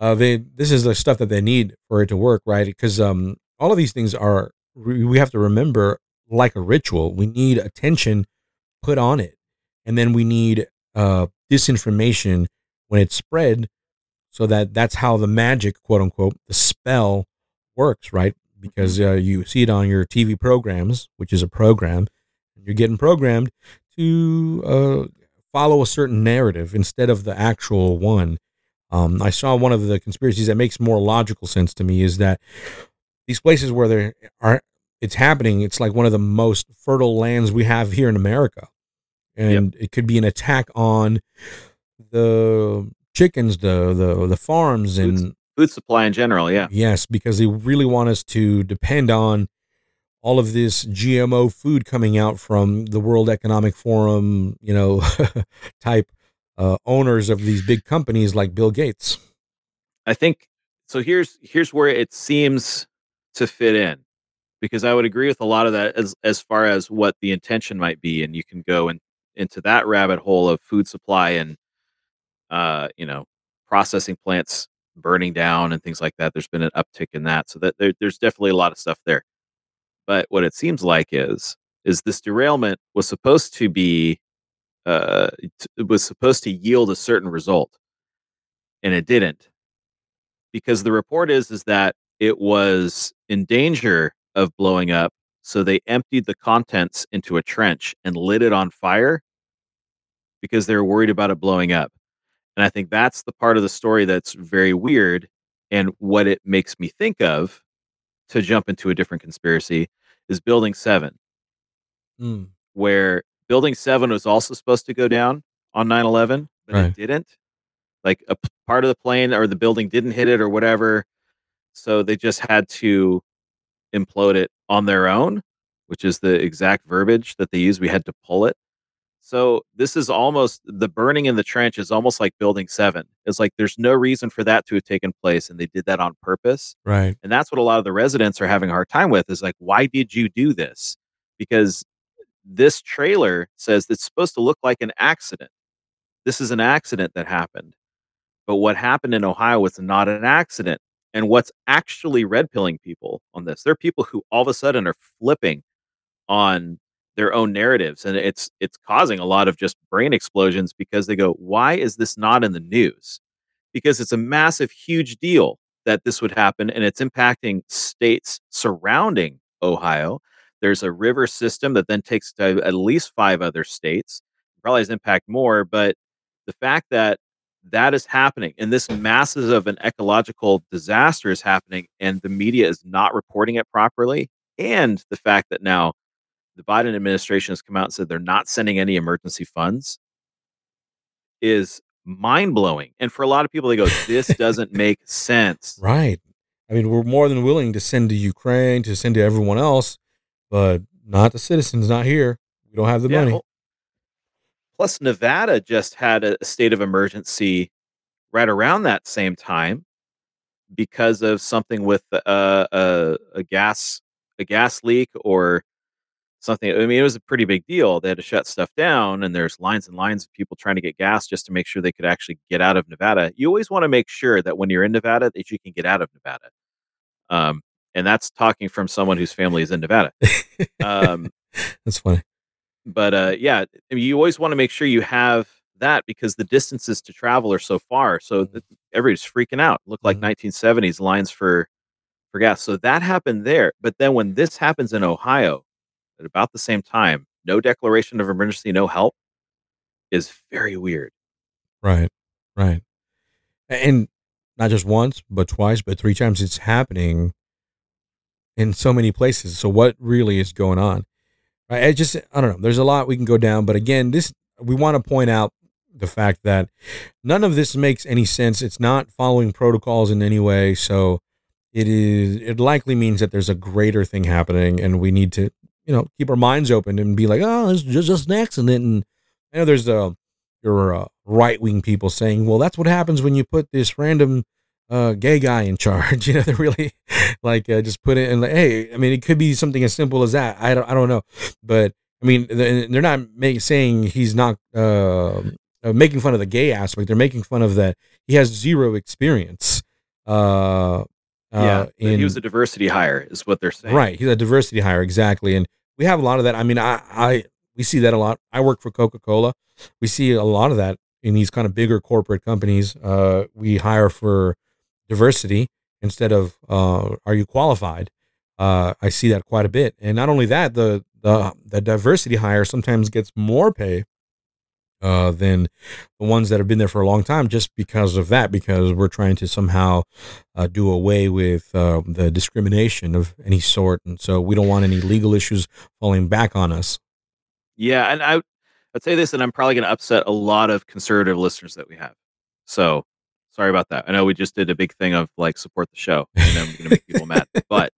uh, they this is the stuff that they need for it to work, right? Because um, all of these things are we have to remember like a ritual. We need attention put on it, and then we need uh, disinformation when it's spread, so that that's how the magic, quote unquote, the spell works, right? Because uh, you see it on your TV programs, which is a program, and you're getting programmed to uh, follow a certain narrative instead of the actual one. Um, I saw one of the conspiracies that makes more logical sense to me is that these places where there are it's happening, it's like one of the most fertile lands we have here in America, and it could be an attack on the chickens, the the the farms, and food supply in general. Yeah, Yes, because they really want us to depend on all of this GMO food coming out from the World Economic Forum, you know, type uh, owners of these big companies like Bill Gates. I think so. Here's here's where it seems to fit in, because I would agree with a lot of that as as far as what the intention might be, and you can go in, into that rabbit hole of food supply and uh, you know processing plants burning down and things like that. There's been an uptick in that, so that there, there's definitely a lot of stuff there. But what it seems like is is this derailment was supposed to be uh, it was supposed to yield a certain result, and it didn't because the report is is that it was in danger of blowing up. So they emptied the contents into a trench and lit it on fire because they're worried about it blowing up. And I think that's the part of the story that's very weird. And what it makes me think of to jump into a different conspiracy is Building 7, Mm. where Building 7 was also supposed to go down on 9 11, but Right. it didn't. Like a p- part of the plane or the building didn't hit it or whatever. So they just had to implode it on their own, which is the exact verbiage that they use. We had to pull it. So this is almost the burning in the trench is almost like building seven. It's like there's no reason for that to have taken place, and they did that on purpose. Right. And that's what a lot of the residents are having a hard time with is like, why did you do this? Because this trailer says it's supposed to look like an accident. This is an accident that happened. But what happened in Ohio was not an accident. And what's actually red pilling people on this? There are people who all of a sudden are flipping on their own narratives and it's it's causing a lot of just brain explosions because they go why is this not in the news? Because it's a massive huge deal that this would happen and it's impacting states surrounding ohio. There's a river system that then takes to at least five other states. Probably has impact more but the fact that that is happening and this massive of an ecological disaster is happening and the media is not reporting it properly and the fact that now the Biden administration has come out and said they're not sending any emergency funds is mind blowing. And for a lot of people, they go, this doesn't make sense. Right. I mean, we're more than willing to send to Ukraine, to send to everyone else, but not the citizens, not here. We don't have the Yeah, money. well, plus, Nevada just had a, a state of emergency right around that same time because of something with uh, a, a gas a gas leak or something. I mean, it was a pretty big deal. They had to shut stuff down, and there's lines and lines of people trying to get gas just to make sure they could actually get out of Nevada. You always want to make sure that when you're in Nevada, that you can get out of Nevada. Um, and that's talking from someone whose family is in Nevada. Um, That's funny. but uh, yeah, I mean, you always want to make sure you have that because the distances to travel are so far. So Mhm. that everybody's freaking out. Look like Mhm. 1970s lines for for gas. So that happened there. But then when this happens in Ohio at about the same time, no declaration of emergency, no help is very weird. Right. Right. And not just once, but twice, but three times it's happening in so many places. So what really is going on? I just I don't know. There's a lot we can go down, but again, this we want to point out the fact that none of this makes any sense. It's not following protocols in any way. So it is it likely means that there's a greater thing happening and we need to, you know, keep our minds open and be like, oh, it's just, just an accident. And I know there's uh, your uh, right wing people saying, well, that's what happens when you put this random uh, gay guy in charge. You know, they're really like uh, just put it in like, hey, I mean, it could be something as simple as that. I don't, I don't know, but I mean, they're not make, saying he's not uh, uh, making fun of the gay aspect. They're making fun of that he has zero experience. Uh, yeah, uh, that he was a diversity hire, is what they're saying. Right. He's a diversity hire. Exactly. And we have a lot of that. I mean, I, I, we see that a lot. I work for Coca Cola. We see a lot of that in these kind of bigger corporate companies. Uh, we hire for diversity instead of, uh, are you qualified? Uh, I see that quite a bit. And not only that, the, the, the diversity hire sometimes gets more pay uh, than the ones that have been there for a long time just because of that, because we're trying to somehow uh, do away with uh, the discrimination of any sort. And so we don't want any legal issues falling back on us. Yeah, and I I'd say this, and I'm probably going to upset a lot of conservative listeners that we have. So sorry about that. I know we just did a big thing of like support the show, and I'm going to make people mad. But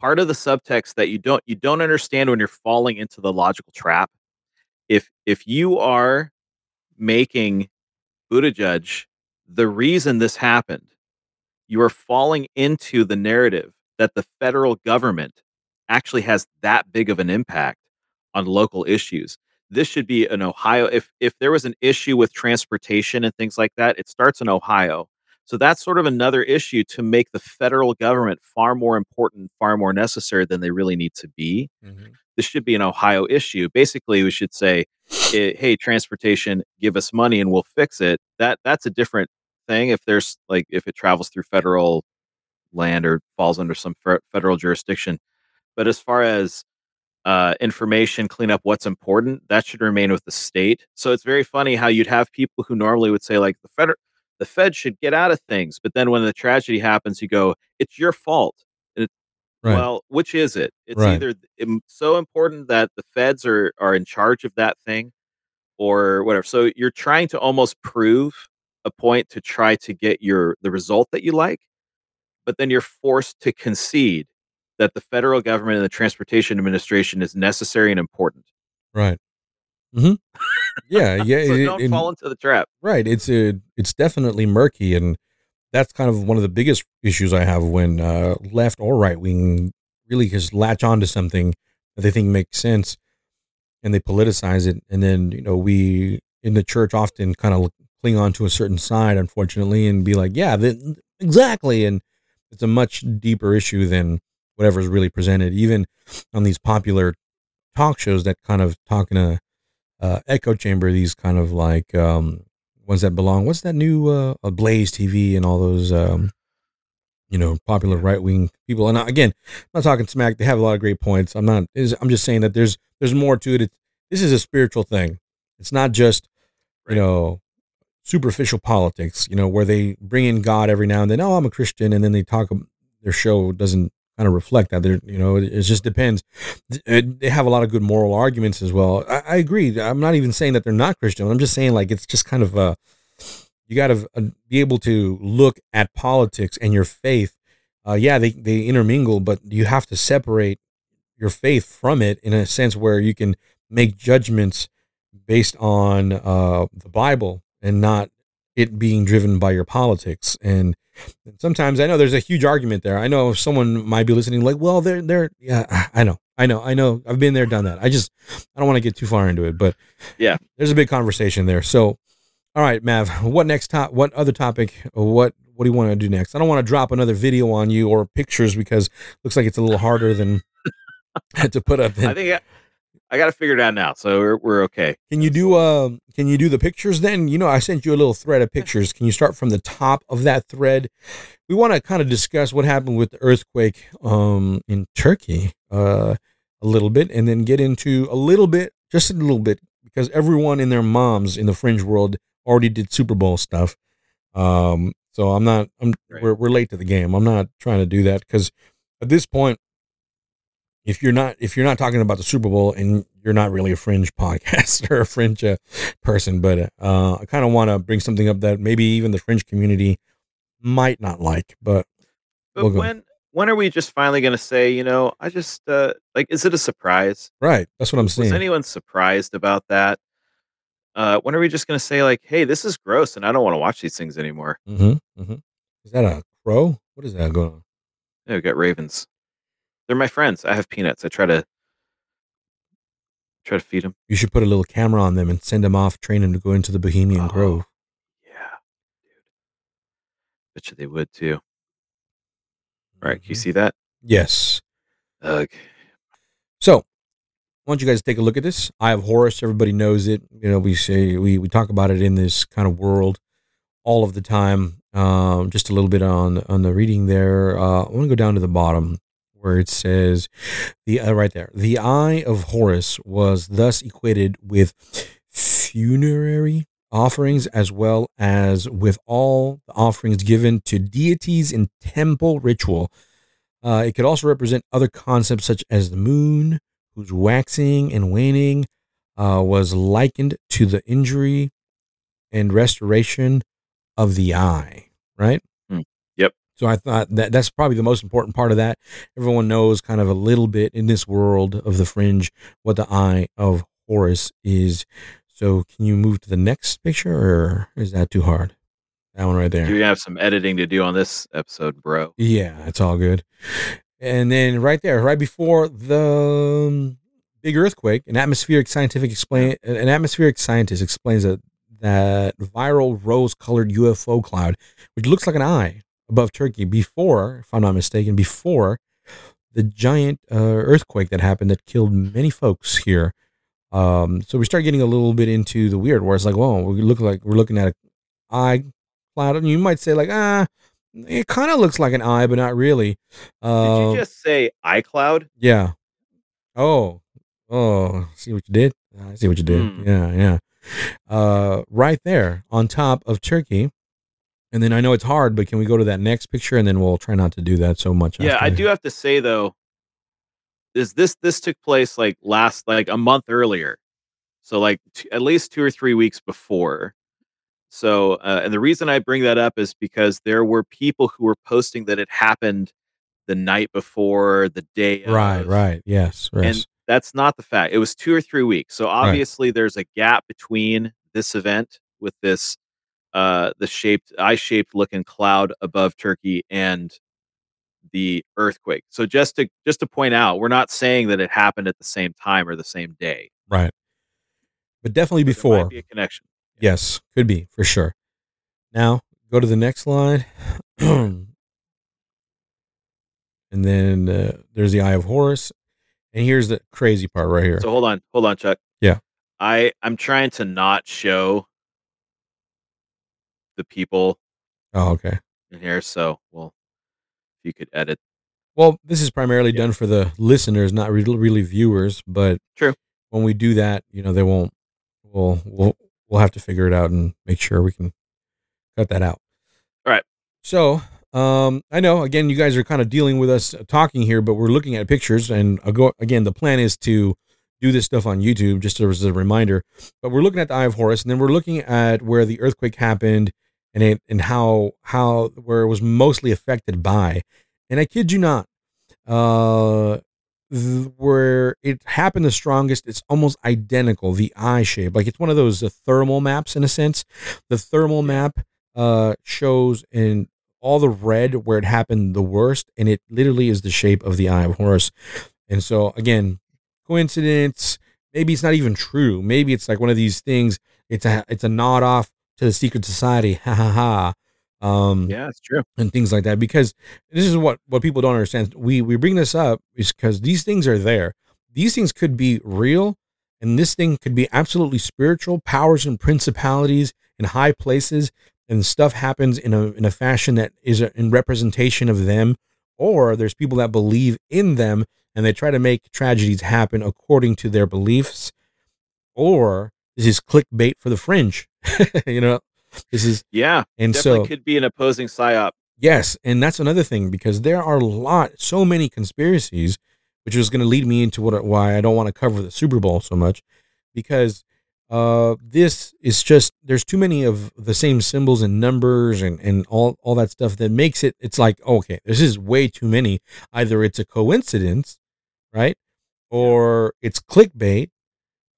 part of the subtext that you don't you don't understand when you're falling into the logical trap. If if you are making Buttigieg the reason this happened, you are falling into the narrative that the federal government actually has that big of an impact on local issues. This should be an Ohio. If if there was an issue with transportation and things like that, it starts in Ohio. So that's sort of another issue to make the federal government far more important, far more necessary than they really need to be. This should be an Ohio issue. Basically, we should say, "Hey, transportation, give us money and we'll fix it." That that's a different thing. If there's like if it travels through federal land or falls under some federal jurisdiction. But as far as uh, information, clean up what's important, that should remain with the state. So it's very funny how you'd have people who normally would say like the fed, the Fed should get out of things, but then when the tragedy happens, you go, "It's your fault." And it, Right. Well, which is it? It's Right. either so important that the feds are are in charge of that thing, or whatever. So you're trying to almost prove a point to try to get your the result that you like, but then you're forced to concede that the federal government and the transportation administration is necessary and important. Right. hmm Yeah. Yeah. so it- don't it- fall into the trap. Right. It's a, it's definitely murky, and that's kind of one of the biggest issues I have when uh, left or right wing really just latch onto something that they think makes sense, and they politicize it, and then you know we in the church often kind of cling on to a certain side, unfortunately, and be like, yeah, exactly, and it's a much deeper issue than whatever's really presented, even on these popular talk shows that kind of talk in a uh, echo chamber. These kind of like um, ones that belong. What's that new uh, Blaze TV and all those um, you know popular right wing people? And again, I'm not talking smack. They have a lot of great points. I'm not. I'm just saying that there's there's more to it. It's, this is a spiritual thing. It's not just you know superficial politics. You know where they bring in God every now and then. Oh, I'm a Christian, and then they talk. Their show doesn't kind of reflect that. They're you know it, it just depends. Uh, They have a lot of good moral arguments as well. I, I agree. I'm not even saying that they're not Christian. I'm just saying like it's just kind of uh you got to uh, be able to look at politics and your faith. Uh, yeah, they they intermingle, but you have to separate your faith from it in a sense where you can make judgments based on uh, the Bible and not it being driven by your politics. And sometimes I know there's a huge argument there. I know someone might be listening, like, well, they're they're yeah, I know, I know, I know. I've been there, done that. I just I don't want to get too far into it, but Yeah. there's a big conversation there. So, all right, Mav, what next top? What other topic? What what do you want to do next? I don't want to drop another video on you or pictures because it looks like it's a little harder than to put up. Than, I think I, I got to figure it out now, so we're we're okay. Can you do uh can you do the pictures then? You know, I sent you a little thread of pictures. Can you start from the top of that thread? We want to kind of discuss what happened with the earthquake um in Turkey uh a little bit and then get into a little bit, just a little bit because everyone and their moms in the fringe world already did Super Bowl stuff. Um so I'm not I'm Right. we're we're late to the game. I'm not trying to do that cuz at this point if you're not if you're not talking about the Super Bowl and you're not really a fringe podcast or a fringe uh, person, but uh, I kind of want to bring something up that maybe even the fringe community might not like. But But We'll when when are we just finally going to say, you know, I just uh like, is it a surprise? right, that's what I'm Was saying. anyone surprised about that? Uh, when are we just going to say like, hey, this is gross, and I don't want to watch these things anymore? mm-hmm, mm-hmm. Is that a crow? What is that going on? Yeah, we got ravens. They're my friends. I have peanuts. I try to try to feed them. You should put a little camera on them and send them off, train them to go into the Bohemian Oh. Grove. Yeah, dude. Bet you they would too. All right, can you Mhm. see that? Yes. Ugh. So, I don't you guys to take a look at this? I have Horus. Everybody knows it. You know, we say we we talk about it in this kind of world all of the time. Um, just a little bit on on the reading there. Uh, I want to go down to the bottom where it says the uh, right there. The Eye of Horus was thus equated with funerary offerings as well as with all the offerings given to deities in temple ritual. Uh, it could also represent other concepts such as the moon, whose waxing and waning uh, was likened to the injury and restoration of the eye, right? So I thought that that's probably the most important part of that. Everyone knows kind of a little bit in this world of the fringe what the eye of Horus is. So can you move to the next picture or is that too hard? That one right there. You're gonna have some editing to do on this episode, bro. Yeah, it's all good. And then right there, right before the um, big earthquake, an atmospheric scientific explain an atmospheric scientist explains that that viral rose-colored UFO cloud, which looks like an eye above Turkey, before, if I'm not mistaken, before the giant uh, earthquake that happened that killed many folks here. Um, so we start getting a little bit into the weird, where it's like, well, we look like we're looking at an eye cloud, and you might say like, ah, It kind of looks like an eye, but not really. Did Uh, you just say iCloud? yeah. Oh, oh, see what you did? I see what you did. Hmm. Yeah, yeah. Uh, right there on top of Turkey. And then I know it's hard, but can we go to that next picture and then we'll try not to do that so much. Yeah, I do have to say though, is this this took place like last like a month earlier, so like t- at least two or three weeks before. So, uh, and the reason I bring that up is because there were people who were posting that it happened the night before, the day, Right, of, right. Yes, yes. and that's not the fact. It was two or three weeks. So obviously, there's a gap between this event with this uh the shaped eye shaped looking cloud above Turkey and the earthquake. So just to just to point out, we're not saying that it happened at the same time or the same day. right. But definitely before. be a connection. Yes, could be for sure. Now go to the next slide, and then uh, there's the Eye of Horus, and here's the crazy part right here. So hold on, hold on, Chuck. Yeah. I I'm trying to not show the people oh, okay. in here. So well, if you could edit. Well, this is primarily Yeah. done for the listeners, not really, really viewers. But True. when we do that, you know, they won't. We'll we'll we'll have to figure it out and make sure we can cut that out. All right. So, um, I know again, you guys are kind of dealing with us talking here, but we're looking at pictures, and again. The plan is to do this stuff on YouTube, just as a reminder. But we're looking at the Eye of Horus, and then we're looking at where the earthquake happened, and it and how how where it was mostly affected by. And I kid you not, uh, th- where it happened the strongest, it's almost identical. The eye shape, like it's one of those uh, thermal maps in a sense. The thermal map uh shows in all the red where it happened the worst, and it literally is the shape of the eye of Horus. And so again, coincidence. Maybe it's not even true. Maybe it's like one of these things. It's a it's a nod off to the secret society. Ha ha ha. Um, Yeah, it's true. and things like that because this is what what people don't understand we we bring this up is because these things are there these things could be real and this thing could be absolutely spiritual powers and principalities in high places and stuff happens in a in a fashion that is a, in representation of them or there's people that believe in them and they try to make tragedies happen according to their beliefs or this is clickbait for the fringe you know this is Yeah, and so could be an opposing psyop. Yes, and that's another thing because there are a lot, so many conspiracies, which is going to lead me into what why I don't want to cover the Super Bowl so much, because uh, this is just there's too many of the same symbols and numbers and and all all that stuff that makes it. It's like okay, this is way too many. Either it's a coincidence, right, or it's clickbait,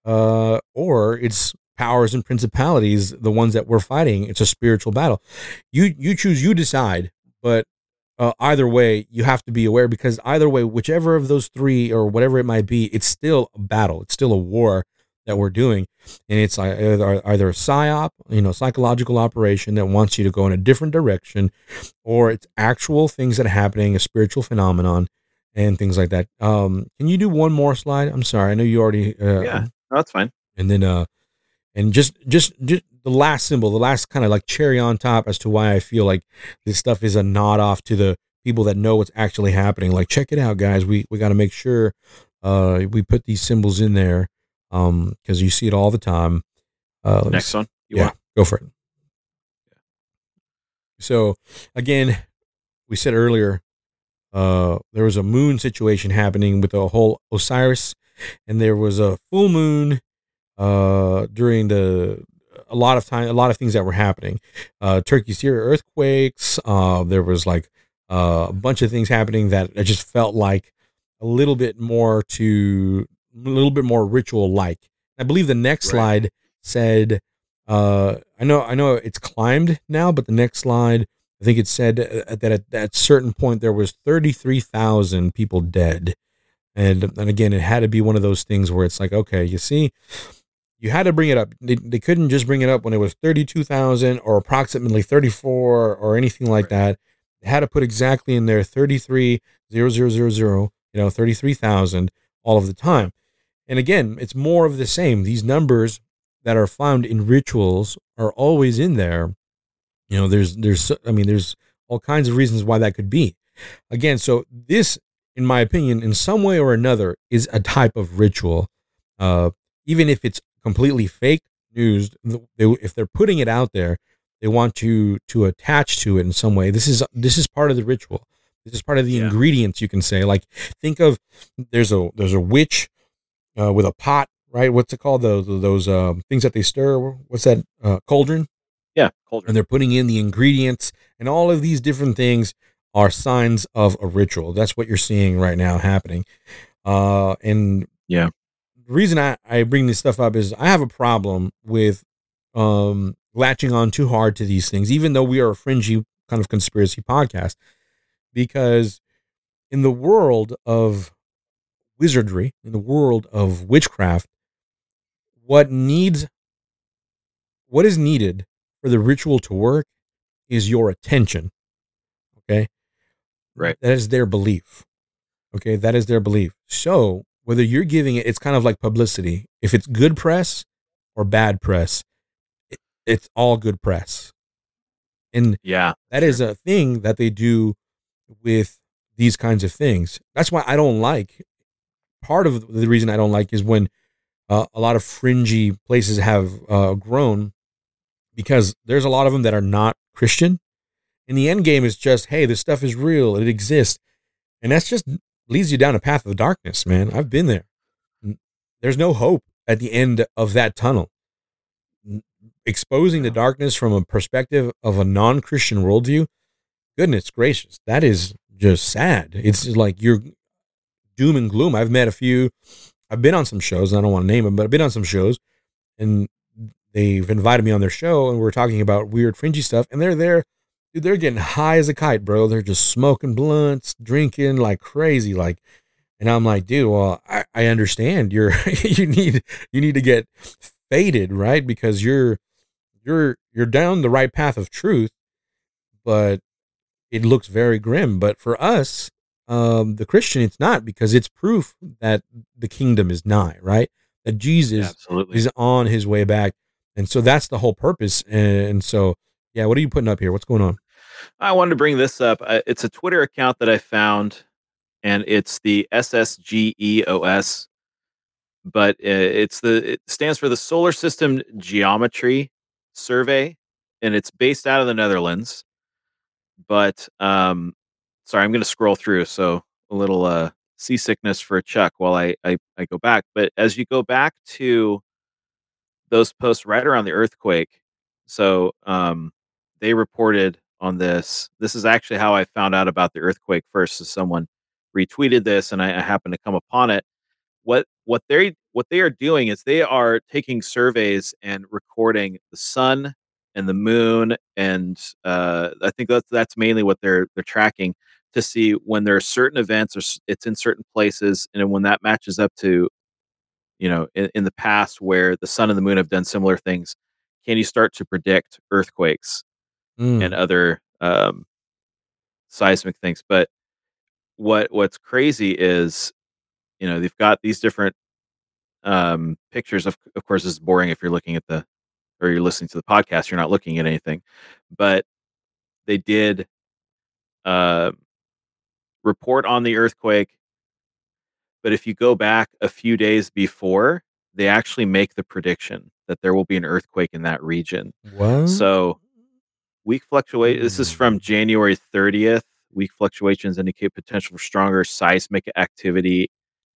uh, or it's powers and principalities, the ones that we're fighting. It's a spiritual battle. You you choose, you decide. But uh, either way, you have to be aware because either way, whichever of those three or whatever it might be, it's still a battle. It's still a war that we're doing, and it's either either a psyop, you know, psychological operation that wants you to go in a different direction, or it's actual things that are happening, a spiritual phenomenon, and things like that. Um, can you do one more slide? I'm sorry, I know you already. Uh, Yeah. No, that's fine. and then uh and just just just the last symbol the last kind of like cherry on top as to why i feel like this stuff is a nod off to the people that know what's actually happening like check it out guys we we got to make sure uh we put these symbols in there um because you see it all the time uh Next one. You yeah want? go for it so again we said earlier uh there was a moon situation happening with the whole osiris and there was a full moon uh during the a lot of time a lot of things that were happening. Uh turkey syria earthquakes uh there was like uh, a bunch of things happening that I just felt like a little bit more to a little bit more ritual like i believe the next Right. slide said uh i know i know it's climbed now but the next slide i think it said uh, that at that certain point there was 33,000 people dead and and again it had to be one of those things where it's like okay you see you had to bring it up. They, they couldn't just bring it up when it was 32,000 or approximately 34 or anything like that. They had to put exactly in there 33,000, you know 33,000 all of the time. And again it's more of the same. These numbers that are found in rituals are always in there. You know there's there's i mean there's all kinds of reasons why that could be. Again, so this, in my opinion, in some way or another, is a type of ritual. Uh, even if it's completely fake news, they, if they're putting it out there, they want you to attach to it in some way. This is this is part of the ritual. This is part of the Yeah. ingredients. You can say like think of there's a there's a witch uh, with a pot, right? What's it called? Those those um, things that they stir. What's that? Uh, cauldron. Yeah, cauldron. And they're putting in the ingredients, and all of these different things are signs of a ritual. That's what you're seeing right now happening. Uh, and Yeah. the reason I, I bring this stuff up is I have a problem with um, latching on too hard to these things, even though we are a fringy kind of conspiracy podcast, because in the world of wizardry, in the world of witchcraft, what needs, what is needed for the ritual to work is your attention. Okay. Right. That is their belief. Okay. That is their belief. So whether you're giving it, it's kind of like publicity. If it's good press or bad press, it, it's all good press. And yeah. that is a thing that they do with these kinds of things. That's why I don't like. Part of the reason I don't like is when uh, a lot of fringy places have uh, grown, because there's a lot of them that are not Christian. And the end game is just, hey, this stuff is real, it exists, and that's just leads you down a path of darkness, man. I've been there. There's no hope at the end of that tunnel exposing the darkness from a perspective of a non-Christian worldview, goodness gracious, that is just sad. It's just like you're doom and gloom. I've met a few. I've been on some shows. I don't want to name them, but I've been on some shows, and they've invited me on their show, and we're talking about weird fringy stuff, and they're there. Dude, they're getting high as a kite, bro. They're just smoking blunts, drinking like crazy, like. And I'm like, dude, well, I, I understand. You're you need you need to get faded, right? Because you're you're you're down the right path of truth, but it looks very grim. But for us, um, the Christian, it's not because it's proof that the kingdom is nigh, right? That Jesus Absolutely. is on his way back, and so that's the whole purpose. And so, yeah, what are you putting up here? What's going on? I wanted to bring this up. Uh, It's a Twitter account that I found, and it's the SSGEOS, but uh, it's the it stands for the Solar System Geometry Survey, and it's based out of the Netherlands. But um, sorry, I'm going to scroll through, so a little uh, seasickness for Chuck while I, I I go back. But as you go back to those posts right around the earthquake, so um, they reported on this. This is actually how I found out about the earthquake first. So someone retweeted this, and I, I happened to come upon it. What what they what they are doing is they are taking surveys and recording the sun and the moon, and uh, I think that's that's mainly what they're they're tracking to see when there are certain events or it's in certain places, and when that matches up to you know in, in the past where the sun and the moon have done similar things, can you start to predict earthquakes? Mm. and other um, seismic things. But what what's crazy is, you know, they've got these different um, pictures. Of of course, it's boring if you're looking at the or you're listening to the podcast. You're not looking at anything, but they did uh, report on the earthquake. But if you go back a few days before, they actually make the prediction that there will be an earthquake in that region. what? So weak fluctuate. This is from Hmm. January 30th. Weak fluctuations indicate potential for stronger seismic activity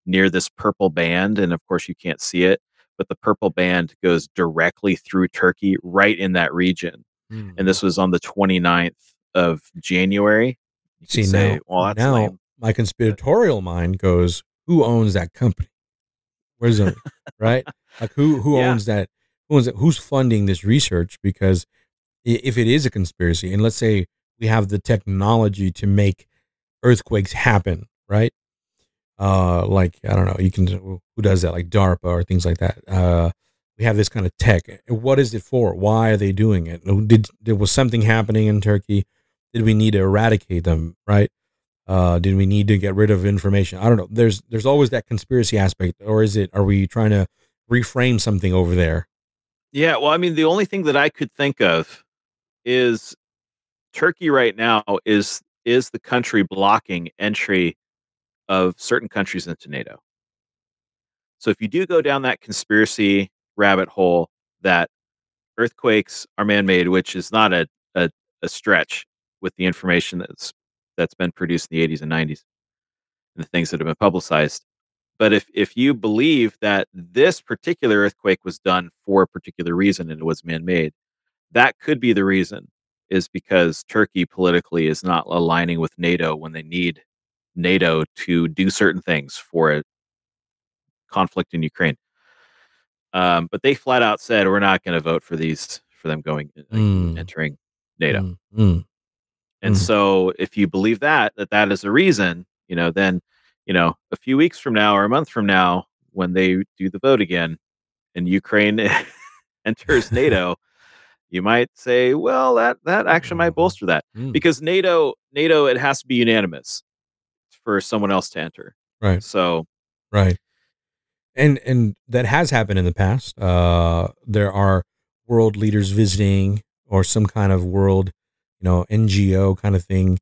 near this purple band, and of course you can't see it, but the purple band goes directly through Turkey, right in that region. Mm. And this was on the 29th of January. You See say, now, well, that's now lame. my conspiratorial mind goes, who owns that company? Where's it? right? Like who who Yeah. owns that? Who owns it? Who's funding this research? Because if it is a conspiracy, and let's say we have the technology to make earthquakes happen, right? Uh, like I don't know, you can who does that? Like DARPA or things like that. Uh, we have this kind of tech. What is it for? Why are they doing it? Did there was something happening in Turkey? Did we need to eradicate them? Right? Uh, did we need to get rid of information? I don't know. There's there's always that conspiracy aspect, or is it? Are we trying to reframe something over there? Yeah, well, I mean, the only thing that I could think of is Turkey right now is is the country blocking entry of certain countries into NATO. So if you do go down that conspiracy rabbit hole that earthquakes are man-made, which is not a, a, a stretch with the information that's that's been produced in the 80s and 90s and the things that have been publicized. But if if you believe that this particular earthquake was done for a particular reason and it was man-made, that could be the reason is because Turkey politically is not aligning with NATO when they need NATO to do certain things for a conflict in Ukraine. Um, but they flat out said we're not going to vote for these for them going like, Mm. entering NATO. Mm, mm. And Mm. so if you believe that that that is a reason, you know, then you know, a few weeks from now or a month from now when they do the vote again and Ukraine enters NATO, you might say, well, that that actually might bolster that Mm. because NATO NATO it has to be unanimous for someone else to enter. Right. So, Right. And and that has happened in the past. Uh, there are world leaders visiting or some kind of world, you know, NGO kind of thing.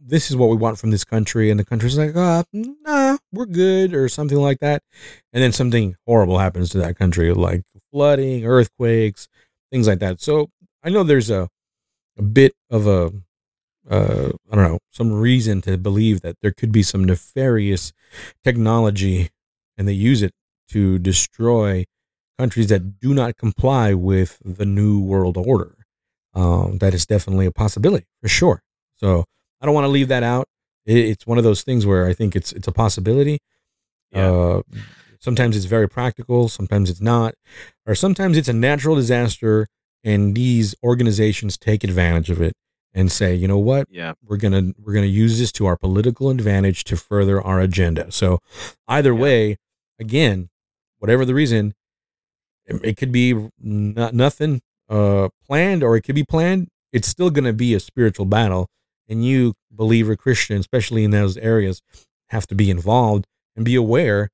This is what we want from this country, and the country's like, uh, nah, we're good, or something like that. And then something horrible happens to that country, like flooding, earthquakes, things like that. So I know there's a a bit of a uh, I don't know, some reason to believe that there could be some nefarious technology and they use it to destroy countries that do not comply with the new world order. Um, that is definitely a possibility for sure. So I don't want to leave that out. It, it's one of those things where I think it's it's a possibility. Yeah. Uh, sometimes it's very practical, sometimes it's not, or sometimes it's a natural disaster, and these organizations take advantage of it and say, you know what, yeah. we're gonna we're gonna use this to our political advantage to further our agenda. So either Yeah. way, again, whatever the reason, it, it could be not nothing uh planned or it could be planned. It's still gonna be a spiritual battle, and you believer Christian, especially in those areas, have to be involved and be aware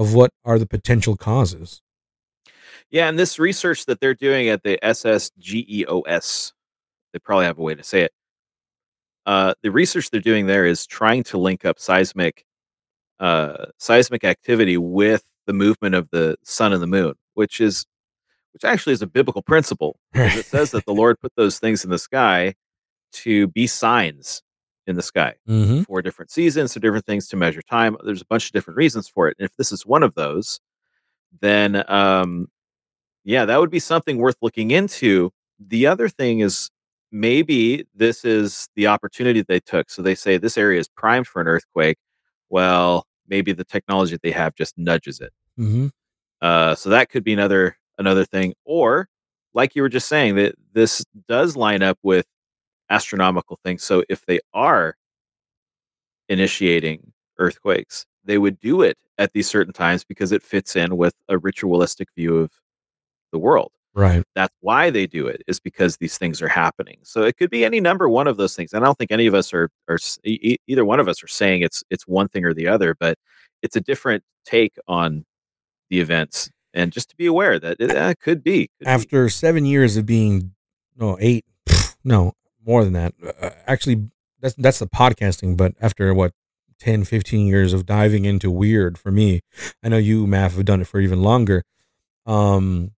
of what are the potential causes. Yeah, and this research that they're doing at the SSGEOS, they probably have a way to say it. Uh, the research they're doing there is trying to link up seismic, uh, seismic activity with the movement of the sun and the moon, which is, which actually is a biblical principle it says that the Lord put those things in the sky to be signs in the sky Mm-hmm. for different seasons, or different things to measure time. There's a bunch of different reasons for it. And if this is one of those, then um, yeah, that would be something worth looking into. The other thing is maybe this is the opportunity they took. So they say this area is primed for an earthquake. Well, maybe the technology that they have just nudges it. Mm-hmm. Uh, so that could be another another thing. Or, like you were just saying, that this does line up with astronomical things. So if they are initiating earthquakes, they would do it at these certain times because it fits in with a ritualistic view of the world. Right. That's why they do it is because these things are happening. So it could be any number one of those things. And I don't think any of us are are e- either one of us are saying it's it's one thing or the other, but it's a different take on the events. And just to be aware that it uh, could be could be. after seven years of being no eight no more than that. Uh, actually that's that's the podcasting but after what 10 15 years of diving into weird for me i know you math have done it for even longer. Um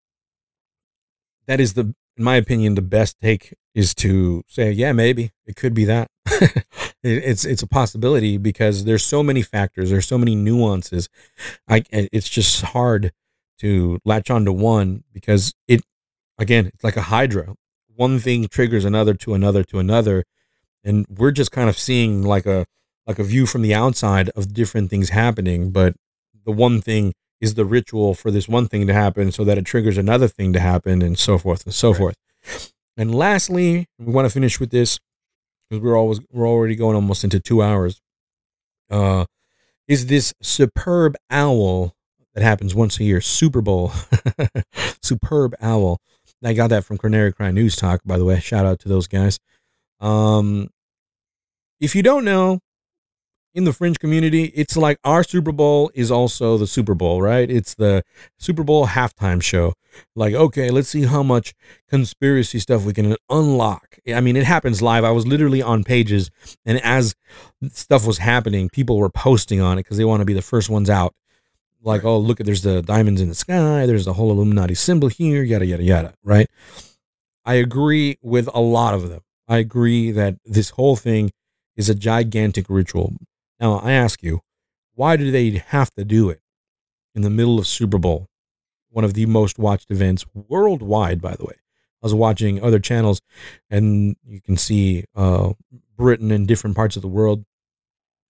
that is the in my opinion the best take is to say yeah maybe it could be that. It- it's it's a possibility because there's so many factors there's so many nuances. I it's just hard to latch on to one because it again it's like a hydra one thing triggers another to another to another and we're just kind of seeing like a like a view from the outside of different things happening but the one thing is the ritual for this one thing to happen so that it triggers another thing to happen and so forth and so Right. forth. And lastly we want to finish with this because we're always we're already going almost into two hours uh is this superb owl that happens once a year super bowl. Superb owl i got that from canary cry news talk by the way shout out to those guys um if you don't know in the fringe community, it's like our Super Bowl is also the Super Bowl, right? It's the Super Bowl halftime show. Like, okay, let's see how much conspiracy stuff we can unlock. I mean, it happens live. I was literally on pages, and as stuff was happening, people were posting on it because they want to be the first ones out. Like, oh, look there's the diamonds in the sky, there's the whole Illuminati symbol here, yada, yada, yada, right? I agree with a lot of them. I agree that this whole thing is a gigantic ritual. Now, I ask you, why do they have to do it in the middle of Super Bowl, one of the most watched events worldwide, by the way? I was watching other channels, and you can see uh, Britain and different parts of the world,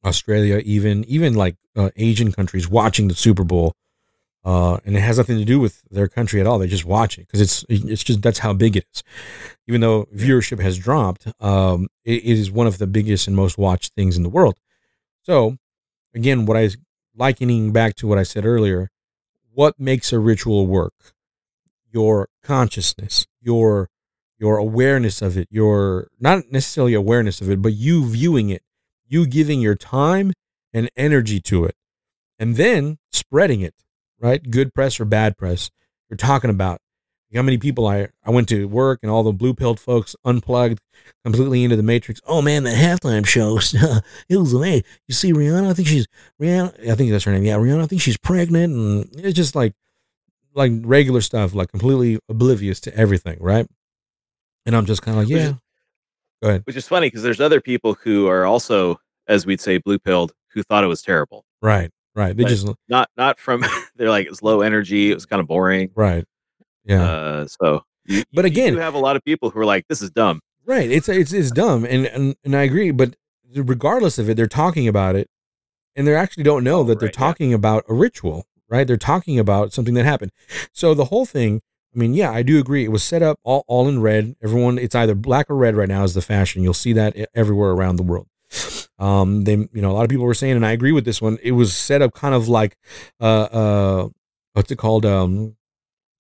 Australia, even even like uh, Asian countries watching the Super Bowl, uh, and it has nothing to do with their country at all. They just watch it because it's it's just that's how big it is. Even though viewership has dropped, um, it, it is one of the biggest and most watched things in the world. So, again, what I likening back to what I said earlier, what makes a ritual work? Your consciousness, your your awareness of it, your not necessarily awareness of it, but you viewing it, you giving your time and energy to it, and then spreading it, right? Good press or bad press. You're talking about how many people I, I went to work and all the blue pilled folks unplugged completely into the matrix. Oh man, the halftime show, it was amazing. You see Rihanna, I think she's Rihanna, I think that's her name. Yeah, Rihanna, I think she's pregnant. And it's just like, like regular stuff, like completely oblivious to everything. Right. And I'm just kind of like, yeah, go ahead. Which is funny because there's other people who are also, as we'd say, blue pilled, who thought it was terrible. Right. Right. They just, Not not from they're like it's low energy. It was kind of boring. right. Yeah. Uh, so, you, But again- you have a lot of people who are like, "This is dumb." Right. It's it's it's dumb, and and and I agree. But regardless of it, they're talking about it, and they actually don't know Oh, that they're right, yeah. talking about a ritual. Right. They're talking about something that happened. So the whole thing. I mean, yeah, I do agree. It was set up all, all in red. Everyone, it's either black or red right now is the fashion. You'll see that everywhere around the world. Um, they, you know, a lot of people were saying, and I agree with this one. It was set up kind of like, uh, uh, what's it called? Um,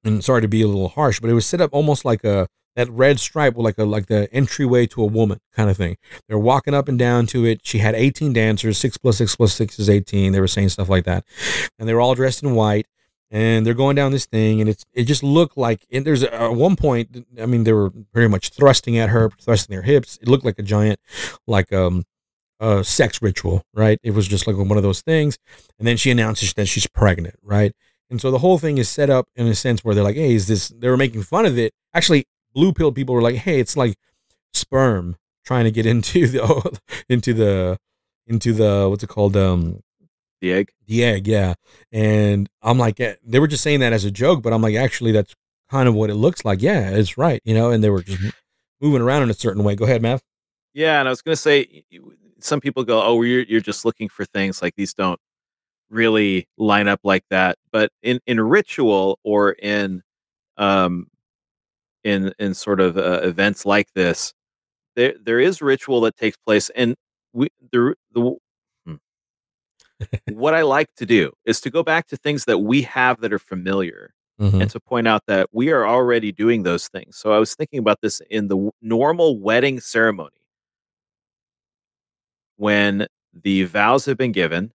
and sorry to be a little harsh, but it was set up almost like a that red stripe, like a like the entryway to a woman kind of thing. They're walking up and down to it. She had 18 dancers. Six plus six plus six is 18. They were saying stuff like that, and they were all dressed in white. And they're going down this thing, and it's it just looked like. And there's at one point, I mean, they were pretty much thrusting at her, thrusting their hips. It looked like a giant, like um, a sex ritual, right? It was just like one of those things. And then she announces that she's pregnant, right? And so the whole thing is set up in a sense where they're like, hey, is this, they were making fun of it. Actually, blue pill people were like, hey, it's like sperm trying to get into the, into the, into the, what's it called? Um, The egg. the egg, yeah. And I'm like, eh, they were just saying that as a joke, but I'm like, actually, that's kind of what it looks like. Yeah, it's right, you know. And they were just moving around in a certain way. Go ahead, Matt. Yeah, and I was going to say, some people go, "Oh, you're you're just looking for things like these don't really line up like that." But in in ritual or in um in in sort of uh, events like this, there there is ritual that takes place, and we the the. What I like to do is to go back to things that we have that are familiar Mhm. and to point out that we are already doing those things. So I was thinking about this in the w- normal wedding ceremony when the vows have been given,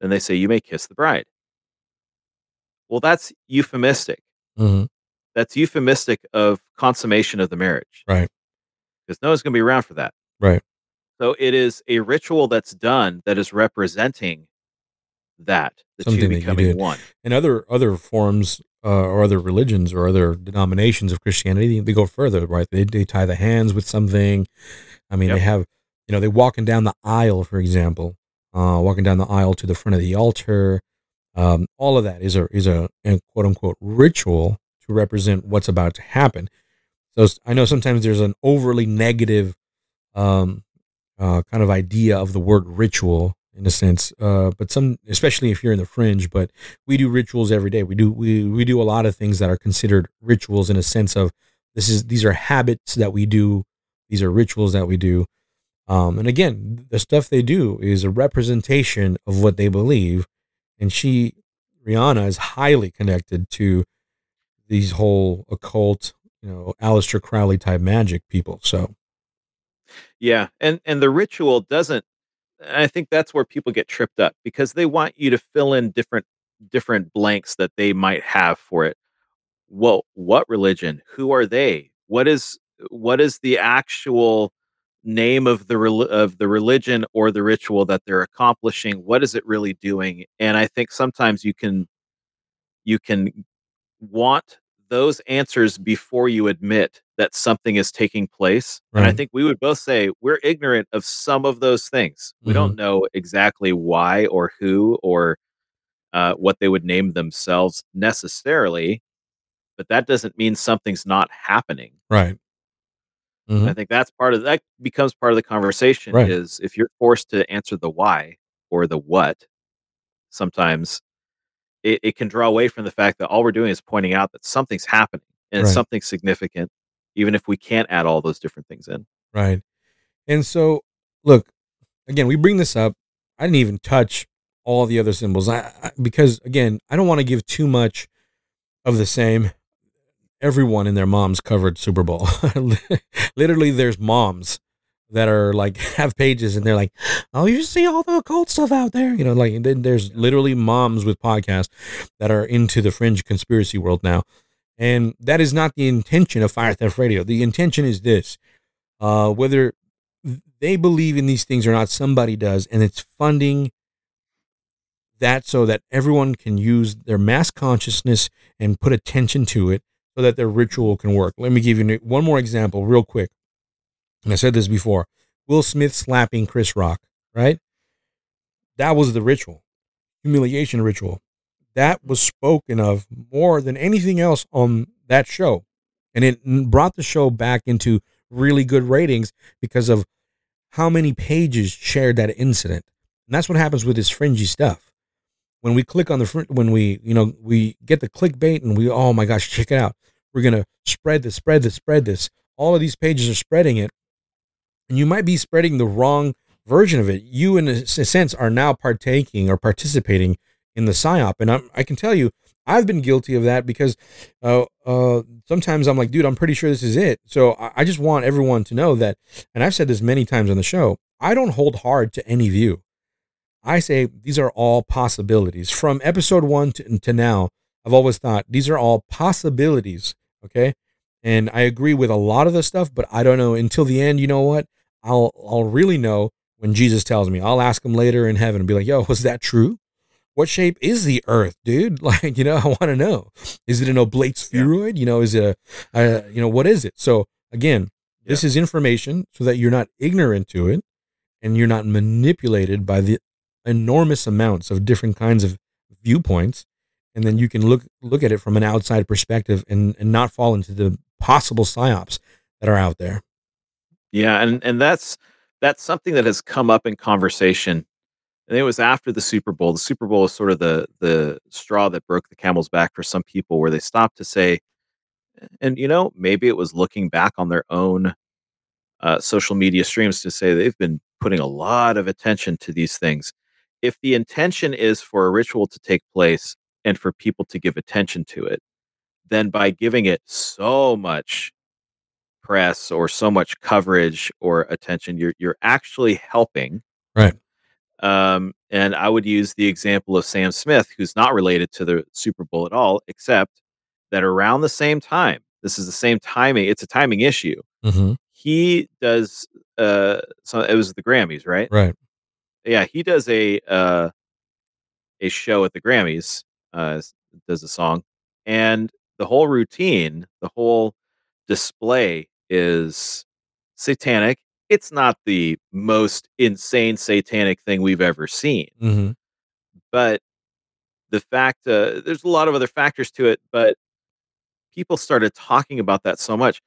then they say, You may kiss the bride. Well, that's euphemistic. Mhm. That's euphemistic of consummation of the marriage. Right. Because no one's going to be around for that. Right. So it is a ritual that's done that is representing that, the Something two becoming did. one. and other other forms uh, or other religions or other denominations of Christianity, they go further, right? They they tie the hands with something. I mean, Yep. they have, you know, they walking down the aisle, for example, uh, walking down the aisle to the front of the altar. Um, all of that is a is a, a quote unquote ritual to represent what's about to happen. So I know sometimes there's an overly negative um, uh, kind of idea of the word ritual in a sense, uh, but some, especially if you're in the fringe, but we do rituals every day. We do we we do a lot of things that are considered rituals in a sense of this is these are habits that we do, these are rituals that we do. Um, and again, the stuff they do is a representation of what they believe. And she, Rihanna, is highly connected to these whole occult, you know, Aleister Crowley type magic people. So Yeah, and and the ritual doesn't I think that's where people get tripped up because they want you to fill in different different blanks that they might have for it. Well, what religion? Who are they? What is what is the actual name of the of the religion or the ritual that they're accomplishing? What is it really doing? And I think sometimes you can you can want those answers before you admit that something is taking place. And I think we would both say we're ignorant of some of those things. We Mhm. don't know exactly why or who or uh, what they would name themselves necessarily, but that doesn't mean something's not happening. Right. Mhm. I think that's part of that becomes part of the conversation Right. is if you're forced to answer the why or the what, sometimes it, it can draw away from the fact that all we're doing is pointing out that something's happening and it's Right. something significant, even if we can't add all those different things in. Right. And so, look, again, we bring this up. I didn't even touch all the other symbols I, I, because, again, I don't want to give too much of the same. Everyone and their moms covered Super Bowl. Literally, there's moms that are like have pages and they're like, "Oh, you see all the occult stuff out there," you know. Like, and then there's literally moms with podcasts that are into the fringe conspiracy world now, and that is not the intention of Fire Theft Radio. The intention is this: uh, whether they believe in these things or not, somebody does, and it's funding that so that everyone can use their mass consciousness and put attention to it so that their ritual can work. Let me give you one more example, real quick. I said this before Will Smith slapping Chris Rock, right? That was the ritual, humiliation ritual. That was spoken of more than anything else on that show. And it brought the show back into really good ratings because of how many pages shared that incident. And that's what happens with this fringy stuff. When we click on the fr- when we you know we get the clickbait and we oh my gosh check it out we're gonna spread this spread this spread this all of these pages are spreading it and you might be spreading the wrong version of it you in a sense are now partaking or participating in the psyop and I'm, i can tell you i've been guilty of that because uh, uh, sometimes i'm like dude i'm pretty sure this is it so I, I just want everyone to know that and i've said this many times on the show i don't hold hard to any view I say these are all possibilities. From episode one to, to now, I've always thought these are all possibilities. Okay. And I agree with a lot of the stuff, but I don't know until the end. You know what? I'll I'll really know when Jesus tells me. I'll ask him later in heaven and be like, "Yo, was that true? What shape is the Earth, dude? Like, you know, I want to know. Is it an oblate spheroid? You know, is it a, a you know, what is it? So again, this is information so that you're not ignorant to it, and you're not manipulated by the enormous amounts of different kinds of viewpoints and then you can look look at it from an outside perspective and and not fall into the possible psyops that are out there Yeah, and and that's that's something that has come up in conversation. And it was after the Super Bowl. The Super Bowl is sort of the the straw that broke the camel's back for some people, where they stopped to say, and you know, maybe it was looking back on their own uh, social media streams to say they've been putting a lot of attention to these things. If the intention is for a ritual to take place and for people to give attention to it, then by giving it so much press or so much coverage or attention, you're you're actually helping. Right. Um, and I would use the example of Sam Smith, who's not related to the Super Bowl at all, except that around the same time, this is the same timing. It's a timing issue. mm-hmm. He does. Uh, so it was the Grammys, right? right Yeah, he does a uh, a show at the Grammys. Uh, does a song, and the whole routine, the whole display is satanic. It's not the most insane satanic thing we've ever seen, mm-hmm. but the fact uh, there's a lot of other factors to it. But people started talking about that so much.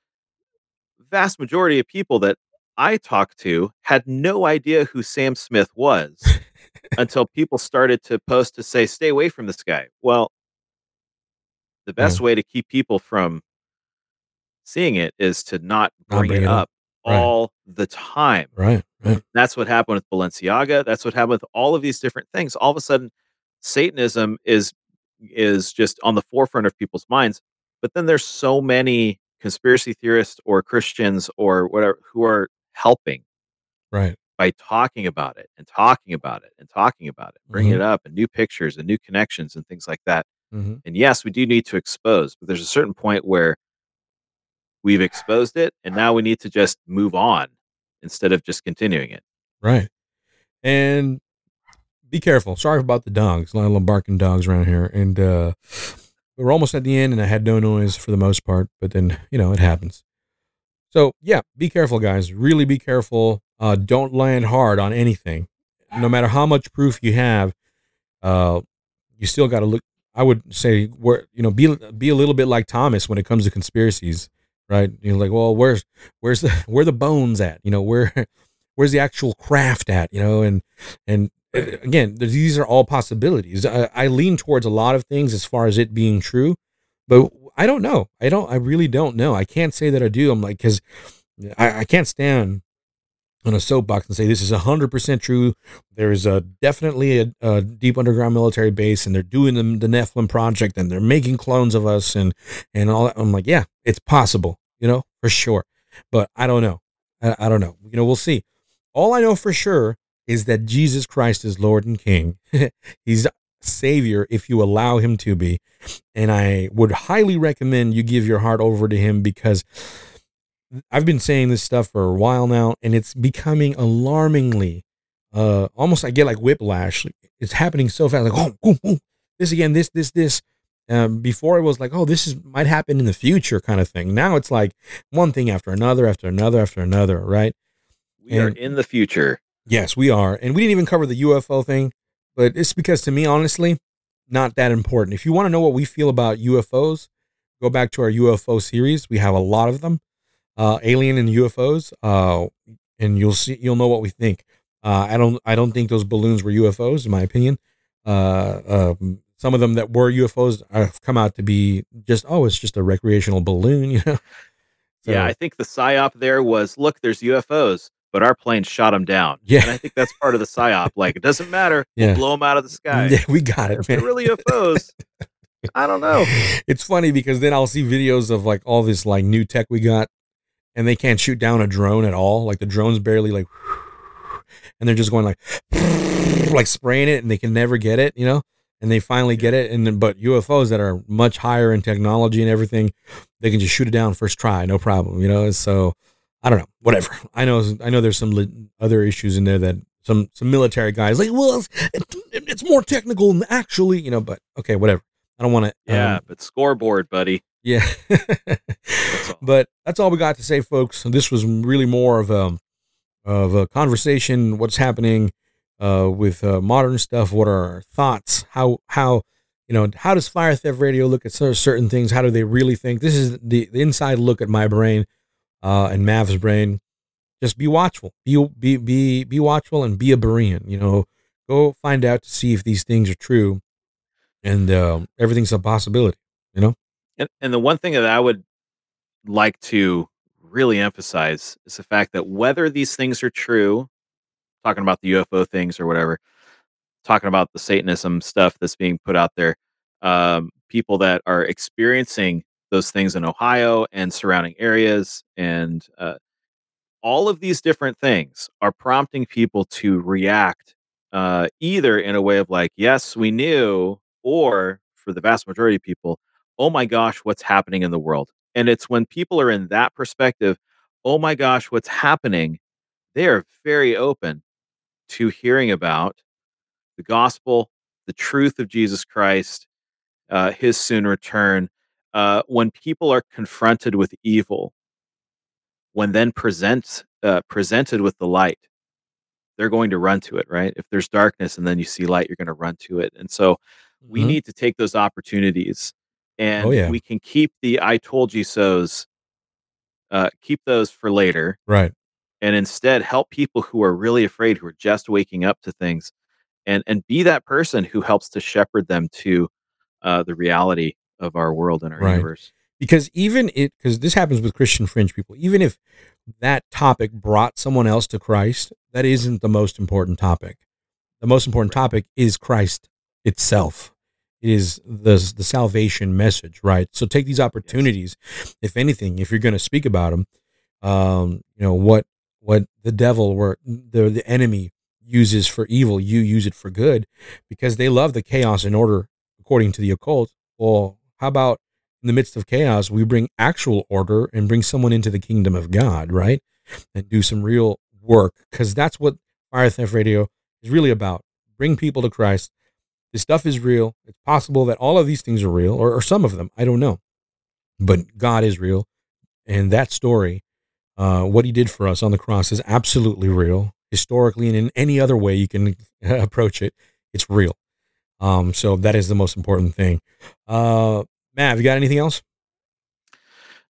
Vast majority of people that I talked to had no idea who Sam Smith was until people started to post to say, "Stay away from this guy." Well, the best way to keep people from seeing it is to not bring bring it up. up Right. all the time. right right That's what happened with Balenciaga. That's what happened with all of these different things. All of a sudden, Satanism is is just on the forefront of people's minds. But then there's so many conspiracy theorists or Christians or whatever who are helping right by talking about it and talking about it and talking about it, bringing Mhm. it up and new pictures and new connections and things like that. hmm And yes, we do need to expose, but there's a certain point where we've exposed it and now we need to just move on instead of just continuing it. Right. And be careful. Sorry about the dogs. A lot of barking dogs around here. And uh, we're almost at the end, and I had no noise for the most part. But then, you know, it happens. So, yeah, be careful, guys. Really be careful. Uh, don't land hard on anything. No matter how much proof you have, uh, you still got to look. I would say, where you know, be be a little bit like Thomas when it comes to conspiracies, right? You're like, well, where's where's the where the bones at? You know, where where's the actual craft at? You know, and and uh, again, these are all possibilities. I, I lean towards a lot of things as far as it being true, but I don't know. I don't. I really don't know. I can't say that I do. I'm like, because I, I can't stand on a soapbox and say this is hundred percent true. There is a definitely a, a deep underground military base, and they're doing the, the Nephilim project, and they're making clones of us, and and all. That. I'm like, yeah, it's possible, you know, for sure. But I don't know. I, I don't know. You know, we'll see. All I know for sure is that Jesus Christ is Lord and King. He's Savior if you allow Him to be. And I would highly recommend you give your heart over to Him because I've been saying this stuff for a while now and it's becoming alarmingly, uh, almost I get like whiplash. It's happening so fast. Like, oh, boom, boom, this again, this, this, this. Um, before it was like, oh, this is might happen in the future kind of thing. Now it's like one thing after another, after another, after another, right? We are in the future. Yes, we are. And we didn't even cover the UFO thing, but it's because to me, honestly, not that important. If you want to know what we feel about UFOs, go back to our UFO series. We have a lot of them, uh, alien and UFOs, uh, and you'll see, you'll know what we think. Uh, I don't, I don't think those balloons were UFOs, in my opinion. Uh, um, some of them that were UFOs have come out to be just, oh, it's just a recreational balloon, you know? yeah, I think the psyop there was look, there's UFOs, but our plane shot them down. Yeah. And I think that's part of the psyop. Like, it doesn't matter. Yeah. We'll blow them out of the sky. yeah, we got it, if man. they're really UFOs, I don't know. it's funny because then I'll see videos of like all this like new tech we got, and they can't shoot down a drone at all. Like the drone's barely like, and they're just going like, like spraying it, and they can never get it, you know. And they finally get it, and then but UFOs that are much higher in technology and everything, they can just shoot it down first try, no problem, you know. So I don't know, whatever. I know, I know. There's some li- other issues in there that some some military guys like, well, it's, it's more technical than actually, you know. But okay, whatever. I don't want to. Yeah, um, but scoreboard, buddy. Yeah. but that's all we got to say, folks. This was really more of a of a conversation. What's happening uh, with uh, modern stuff? What are our thoughts? How how you know how does Fire Theft Radio look at certain things? How do they really think? This is the, the inside look at my brain uh, and Mav's brain. Just be watchful. Be be be be watchful and be a Berean. You know, go find out to see if these things are true, and um, everything's a possibility. You know. And, and the one thing that I would like to really emphasize is the fact that whether these things are true, talking about the UFO things or whatever, talking about the Satanism stuff that's being put out there, um, people that are experiencing those things in Ohio and surrounding areas, and uh, all of these different things are prompting people to react uh, either in a way of like, yes, we knew, or for the vast majority of people, oh my gosh, what's happening in the world? And it's when people are in that perspective, oh my gosh, what's happening? They are very open to hearing about the gospel, the truth of Jesus Christ, uh, his soon return. Uh, when people are confronted with evil, when then present, uh, presented with the light, they're going to run to it, right? If there's darkness and then you see light, you're going to run to it. And so we Mhm. need to take those opportunities and Oh, yeah. we can keep the I told you so's, uh, keep those for later right. and instead help people who are really afraid, who are just waking up to things and, and be that person who helps to shepherd them to uh, the reality of our world and our Right. universe. because even it because this happens with christian fringe people even if that topic brought someone else to christ that isn't the most important topic the most important topic is christ itself it is the the salvation message right so take these opportunities if anything if you're going to speak about them um you know what what the devil or the the enemy uses for evil, you use it for good, because they love the chaos and order according to the occult. Well, how about in the midst of chaos, we bring actual order and bring someone into the kingdom of God, right? And do some real work, because that's what Fire Theft Radio is really about. Bring people to Christ. This stuff is real. It's possible that all of these things are real, or, or some of them. I don't know. But God is real. And that story, uh, what he did for us on the cross, is absolutely real, historically and in any other way you can approach it. It's real. Um, so that is the most important thing. Uh, Matt, have you got anything else?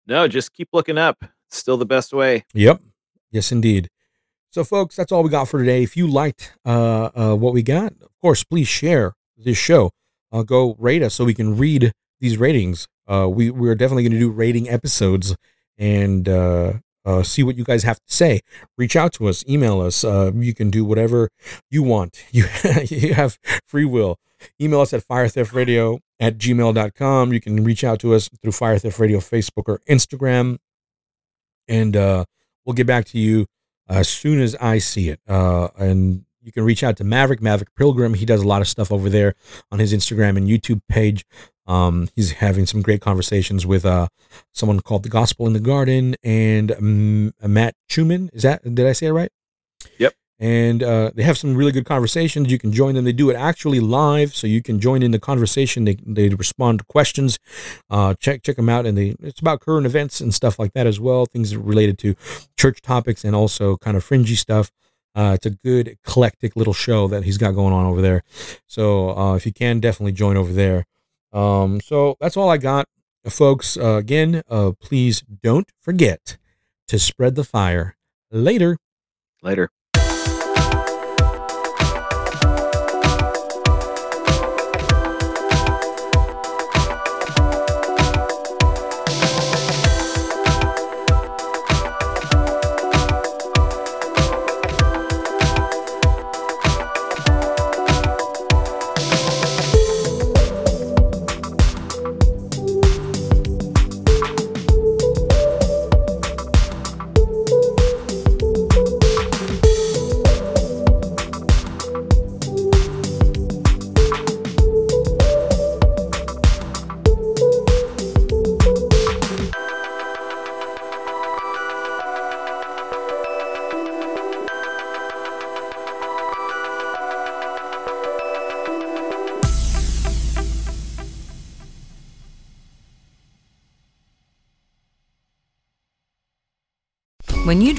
No, just keep looking up. It's still the best way. Yep. Yes, indeed. So, folks, that's all we got for today. If you liked uh, uh, what we got, of course, please share this show. Uh, go rate us so we can read these ratings. Uh, we we're definitely going to do rating episodes and uh, uh, see what you guys have to say. Reach out to us, email us. Uh, you can do whatever you want. You you have free will. Email us at firetheftradio at gmail.com. You can reach out to us through Fire Theft Radio Facebook or Instagram, and uh, we'll get back to you as soon as I see it. And you can reach out to Maverick, Maverick Pilgrim. He does a lot of stuff over there on his Instagram and YouTube page. Um, he's having some great conversations with uh, someone called The Gospel in the Garden and um, Matt Chuman. Is that, did I say it right? Yep. And uh, they have some really good conversations. You can join them. They do it actually live, so you can join in the conversation. They, they respond to questions. Uh, check check them out, and they it's about current events and stuff like that as well. Things related to church topics and also kind of fringy stuff. Uh, it's a good eclectic little show that he's got going on over there. So uh, if you can, definitely join over there. Um, so that's all I got, folks. Uh, again, uh, please don't forget to spread the fire. Later. Later.